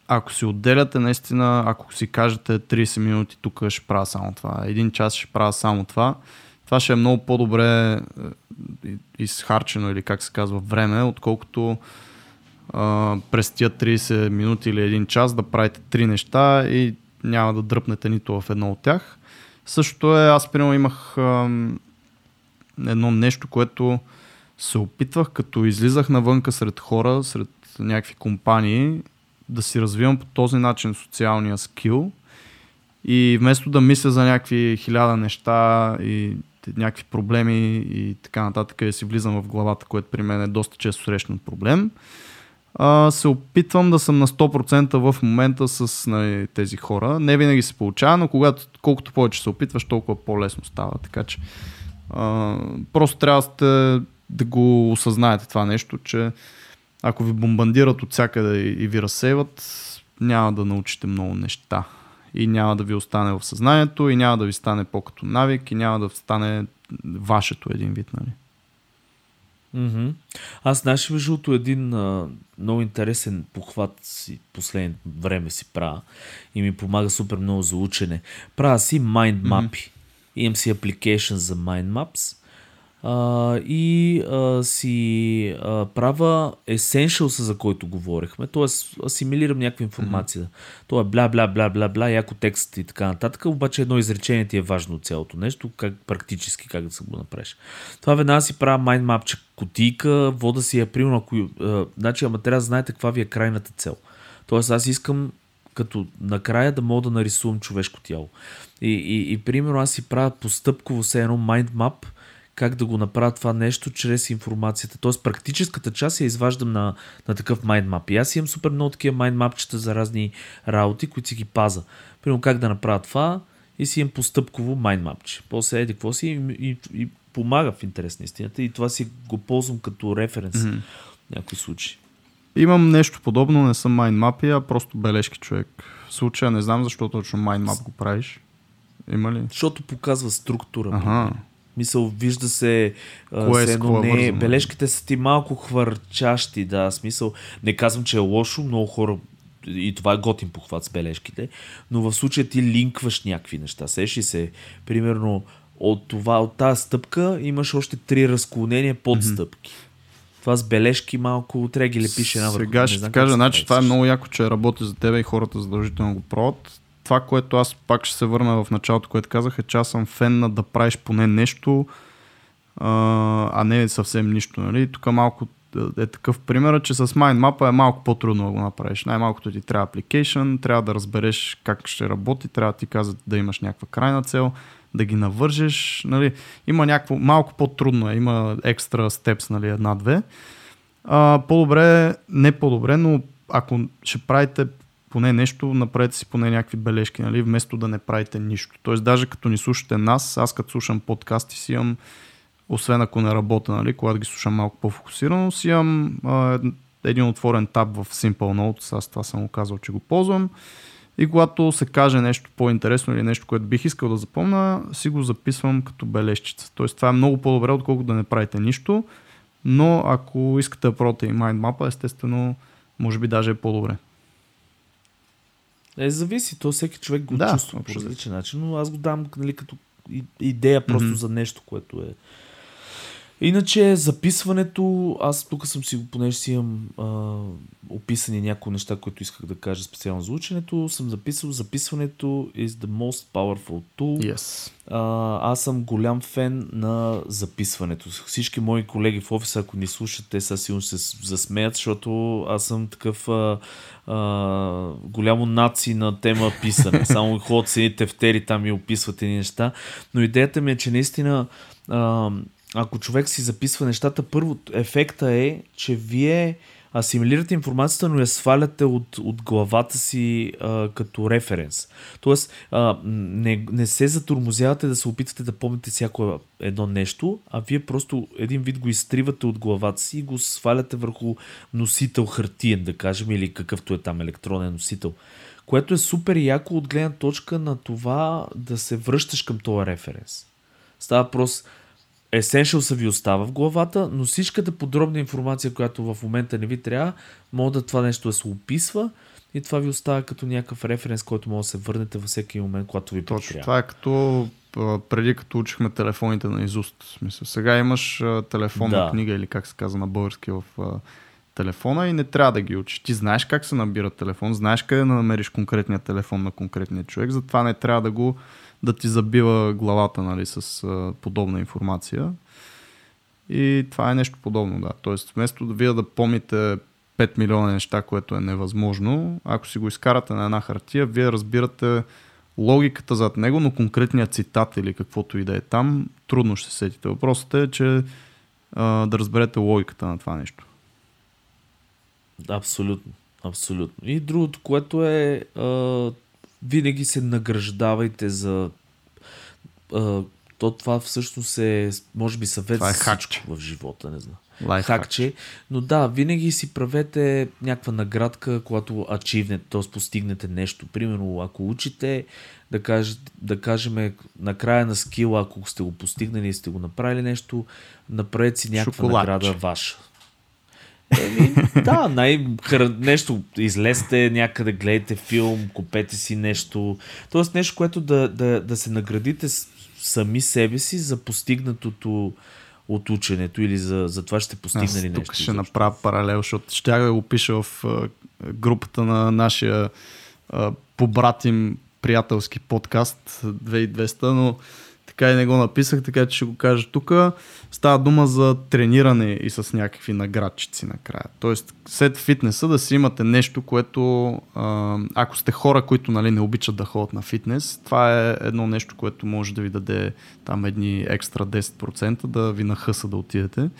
Speaker 2: ако си отделяте, наистина, ако си кажете 30 минути тук ще правя само това, един час ще правя само това, това ще е много по-добре е, изхарчено или как се казва време, отколкото а, през тия 30 минути или един час да правите три неща и няма да дръпнете нито в едно от тях. Същото е, аз примерно имах едно нещо, което се опитвах, като излизах навънка сред хора, сред някакви компании, да си развивам по този начин социалния скил и вместо да мисля за някакви хиляда неща и някакви проблеми и така нататък, да си влизам в главата, което при мен е доста често срещан проблем, а, се опитвам да съм на 100% в момента с нали, тези хора. Не винаги се получава, но когато, колкото повече се опитваш, толкова по-лесно става. Така че а, просто трябва да, сте, да го осъзнаете това нещо, че ако ви бомбандират от всякъде и, ви разсейват, няма да научите много неща. И няма да ви остане в съзнанието, и няма да ви стане по-като навик, и няма да стане вашето един вид, нали?
Speaker 1: Mm-hmm. Аз знаеш между един а, много интересен похват си последно време си правя и ми помага супер много за учене. Правя си mind map. Mm-hmm. Си application за mind maps а, и а, си а, правя essentials, за който говорихме, т.е. асимилирам някаква информация. Mm-hmm. То е бла, бла, бла, бла, бла, яко текст и така нататък, обаче едно изречение ти е важно от цялото нещо, как практически как да се го направиш. Това веднага си правя mindmap, кутийка, вода си я, примерно, ако, а, значи, ама трябва да знаете каква ви е крайната цел. Тоест аз искам като накрая да мога да нарисувам човешко тяло. И, и, и примерно аз си правя постъпково все едно mindmap, как да го направя това нещо чрез информацията. Тоест практическата част я изваждам на, на такъв майндмап. И аз имам супер много такива майндмапчета за разни работи, които си ги паза. Примерно как да направя това и си имам постъпково майндмапче. После еди какво си и, и, и помага в интерес на истината и това си го ползвам като референс mm-hmm. в някои случаи.
Speaker 2: Имам нещо подобно, не съм майндмапи, а просто бележки човек. В случая не знам защо точно майндмап го правиш. Има ли?
Speaker 1: Защото показва структура. Ага. Мисъл, вижда се,
Speaker 2: кое е,
Speaker 1: едно, не, вързано? бележките са ти малко хвърчащи, да, смисъл, не казвам, че е лошо, много хора и това е готин похват с бележките, но в случая ти линкваш някакви неща. Сеши се, примерно, от това, от тази стъпка имаш още три разклонения под стъпки. Mm-hmm. Това с бележки малко трябва ги лепиш една
Speaker 2: върху. Сега ще ти кажа, значи това е много яко, че работи за тебе и хората задължително го пробват това, което аз пак ще се върна в началото, което казах, е, че аз съм фен на да правиш поне нещо, а не съвсем нищо. Нали? Тук малко е такъв пример, че с MindMap е малко по-трудно да го направиш. Най-малкото ти трябва application, трябва да разбереш как ще работи, трябва да ти казват да имаш някаква крайна цел, да ги навържеш. Нали? Има някакво, малко по-трудно е, има екстра степс, нали, една-две. А, по-добре, не по-добре, но ако ще правите поне нещо, направете си поне някакви бележки, нали, вместо да не правите нищо. Тоест, даже като ни слушате нас, аз като слушам подкасти си имам, освен ако не работя, нали, когато ги слушам малко по-фокусирано, си имам а, един отворен таб в Simple Notes, аз това съм казал, че го ползвам. И когато се каже нещо по-интересно или нещо, което бих искал да запомня, си го записвам като бележчица. Тоест това е много по-добре, отколкото да не правите нищо. Но ако искате да пробвате и MindMap, естествено, може би даже е по-добре.
Speaker 1: Е, зависи. То всеки човек го да, чувства по различен начин, но аз го дам нали, като идея просто mm-hmm. за нещо, което е Иначе записването, аз тук съм си, понеже си имам а, описани някои неща, които исках да кажа специално за ученето, съм записал записването is the most powerful tool.
Speaker 2: Yes.
Speaker 1: А, аз съм голям фен на записването. Всички мои колеги в офиса, ако ни слушат, те са сигурно се засмеят, защото аз съм такъв а, а, голямо наци на тема писане. Само ходят с едни тефтери там и описват едни неща. Но идеята ми е, че наистина а, ако човек си записва нещата, първо ефекта е, че вие асимилирате информацията, но я сваляте от, от главата си а, като референс. Тоест, а, не, не се затормозявате да се опитвате да помните всяко едно нещо, а вие просто един вид го изтривате от главата си и го сваляте върху носител хартиен, да кажем, или какъвто е там електронен носител. Което е супер яко от гледна точка на това да се връщаш към този референс. Става просто Essentials ви остава в главата, но всичката подробна информация, която в момента не ви трябва, може да това нещо да се описва и това ви остава като някакъв референс, който може да се върнете във всеки момент, когато ви
Speaker 2: Точно, това е като преди като учихме телефоните на изуст. Смисъл. Сега имаш телефонна да. книга или как се казва на български в телефона и не трябва да ги учиш. Ти знаеш как се набира телефон, знаеш къде да намериш конкретния телефон на конкретния човек, затова не трябва да го да ти забива главата нали, с а, подобна информация. И това е нещо подобно, да. Тоест, вместо да вие да помните 5 милиона неща, което е невъзможно, ако си го изкарате на една хартия, вие разбирате логиката зад него, но конкретният цитат или каквото и да е там, трудно ще се сетите. Въпросът е, че а, да разберете логиката на това нещо.
Speaker 1: Абсолютно. Абсолютно. И другото, което е а, винаги се награждавайте за а, то това всъщност е, може би, съвет това е всичко в живота, не знам.
Speaker 2: Лайф хакче.
Speaker 1: Но да, винаги си правете някаква наградка, когато ачивнете, т.е. постигнете нещо. Примерно, ако учите, да, каж, да кажем, накрая на скила, ако сте го постигнали и сте го направили нещо, направете си някаква Шоколадче. награда ваша. Еми, да, най- нещо, излезте някъде, гледайте филм, купете си нещо. Тоест нещо, което да, да, да се наградите сами себе си за постигнатото от ученето или за, за това ще постигне
Speaker 2: Аз
Speaker 1: ли нещо.
Speaker 2: тук ще направя паралел, защото ще да го пиша в групата на нашия побратим приятелски подкаст 2200, но така и не го написах, така че ще го кажа тук. Става дума за трениране и с някакви наградчици накрая. Тоест, след фитнеса да си имате нещо, което, ако сте хора, които нали, не обичат да ходят на фитнес, това е едно нещо, което може да ви даде там едни екстра 10% да ви нахъса да отидете.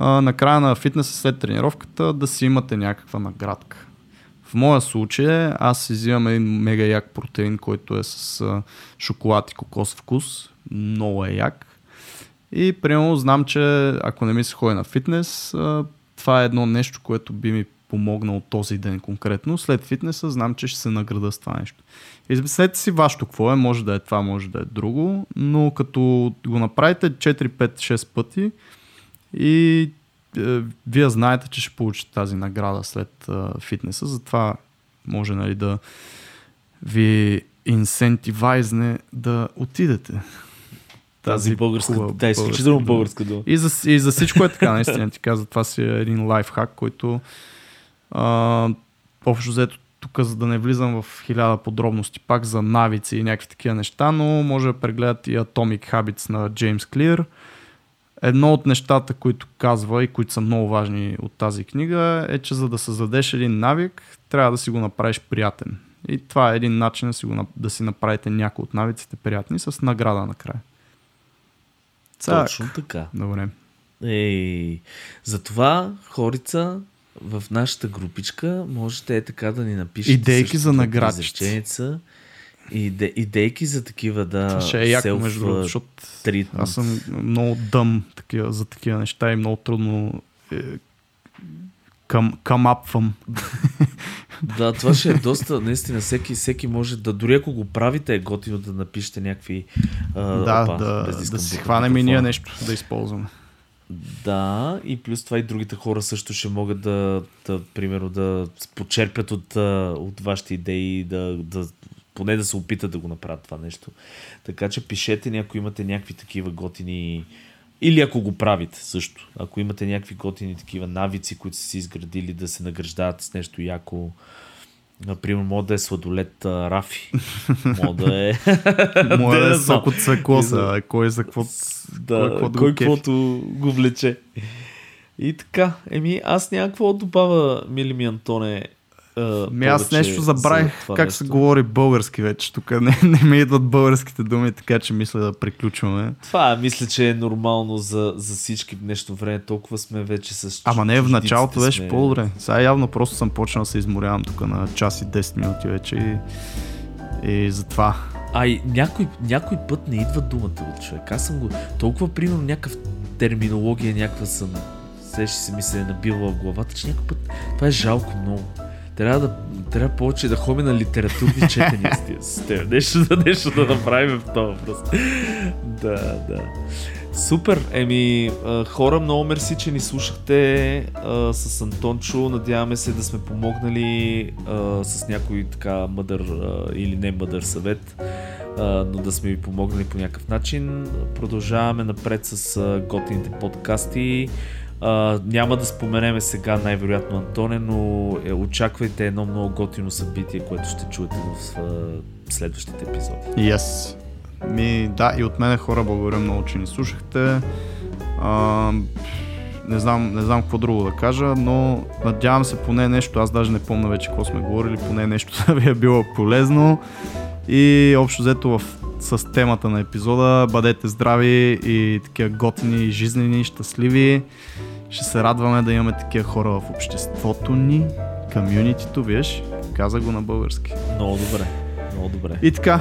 Speaker 2: Накрая на фитнеса след тренировката да си имате някаква наградка. В моя случай аз си взимам един мега як протеин, който е с шоколад и кокос вкус. Много е як. И примерно знам, че ако не ми се ходи на фитнес, това е едно нещо, което би ми помогнало този ден конкретно. След фитнеса знам, че ще се награда с това нещо. Измислете си вашето какво е, може да е това, може да е друго, но като го направите 4, 5, 6 пъти и вие знаете, че ще получите тази награда след е, фитнеса, затова може нали, да ви инсентивайзне да отидете.
Speaker 1: Тази българска, да, изключително българска дума.
Speaker 2: И за, и за всичко е така, наистина ти каза, това си е един лайфхак, който а, общо взето тук, за да не влизам в хиляда подробности, пак за навици и някакви такива неща, но може да прегледат и Atomic Habits на Джеймс Клир. Едно от нещата, които казва и които са много важни от тази книга е, че за да създадеш един навик, трябва да си го направиш приятен. И това е един начин да си, го, да си направите някои от навиците приятни с награда накрая.
Speaker 1: Цак. Точно така.
Speaker 2: Добре.
Speaker 1: Ей, затова хорица в нашата групичка можете е така да ни напишете
Speaker 2: идейки за наградчици.
Speaker 1: Иде, идейки за такива да. Това
Speaker 2: ще е яко, между другото, защото аз съм много дъм такива, за такива неща и много трудно е, към, камапвам.
Speaker 1: Да, това ще е доста, наистина, всеки, всеки може да, дори ако го правите, е готино да напишете някакви... А,
Speaker 2: да, опа, да, да, да си хванем и ние нещо да използваме.
Speaker 1: Да, и плюс това и другите хора също ще могат да, да примерно, да почерпят от, от вашите идеи, да, да поне да се опитат да го направят това нещо. Така че пишете ни, ако имате някакви такива готини или ако го правите също. Ако имате някакви готини такива навици, които са си изградили да се награждават с нещо яко. Например, мода да е сладолет а, Рафи. Мода е...
Speaker 2: Мода да е сок от цвекоса. Кой за какво...
Speaker 1: Да, кой, кой каквото го влече. И така, еми аз някакво добава, мили ми Антоне,
Speaker 2: Uh, Ми аз нещо забравих как нещо. се говори български вече. Тук не, не ми идват българските думи, така че мисля да приключваме.
Speaker 1: Това мисля, че е нормално за, за всички в днешно време. Толкова сме вече с.
Speaker 2: Ама не, в началото беше сме... по-добре. Сега явно просто съм почнал да се изморявам тук на час и 10 минути вече и, и затова.
Speaker 1: А и някой, някой път не идва думата от човек. Аз съм го. Толкова, примерно, някакъв терминология, някаква съм. Все ще си мисля, е набила в главата, че някой път. Това е жалко много. Трябва да трябва повече да ходим на литературни четения с теб. Нещо, да, нещо да направим в този въпрос. да, да. Супер! Еми, хора, много мерси, че ни слушахте а, с Антончо. Надяваме се да сме помогнали а, с някой така мъдър а, или не мъдър съвет, а, но да сме ви помогнали по някакъв начин. Продължаваме напред с а, готините подкасти. А, няма да споменеме сега най-вероятно Антоне, но е, очаквайте едно много готино събитие, което ще чуете в а, следващите епизоди.
Speaker 2: Yes. Ми, да, и от мен хора, благодаря много, че ни слушахте. А, не знам, не знам какво друго да кажа, но надявам се поне нещо, аз даже не помня вече какво сме говорили, поне нещо да ви е било полезно. И общо взето в, с темата на епизода, бъдете здрави и такива готини, жизнени, щастливи. Ще се радваме да имаме такива хора в обществото ни, комюнитито, виж, каза го на български.
Speaker 1: Много добре, много добре.
Speaker 2: И така.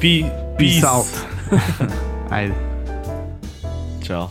Speaker 1: Пи,
Speaker 2: Peace out. Айде.
Speaker 1: Чао.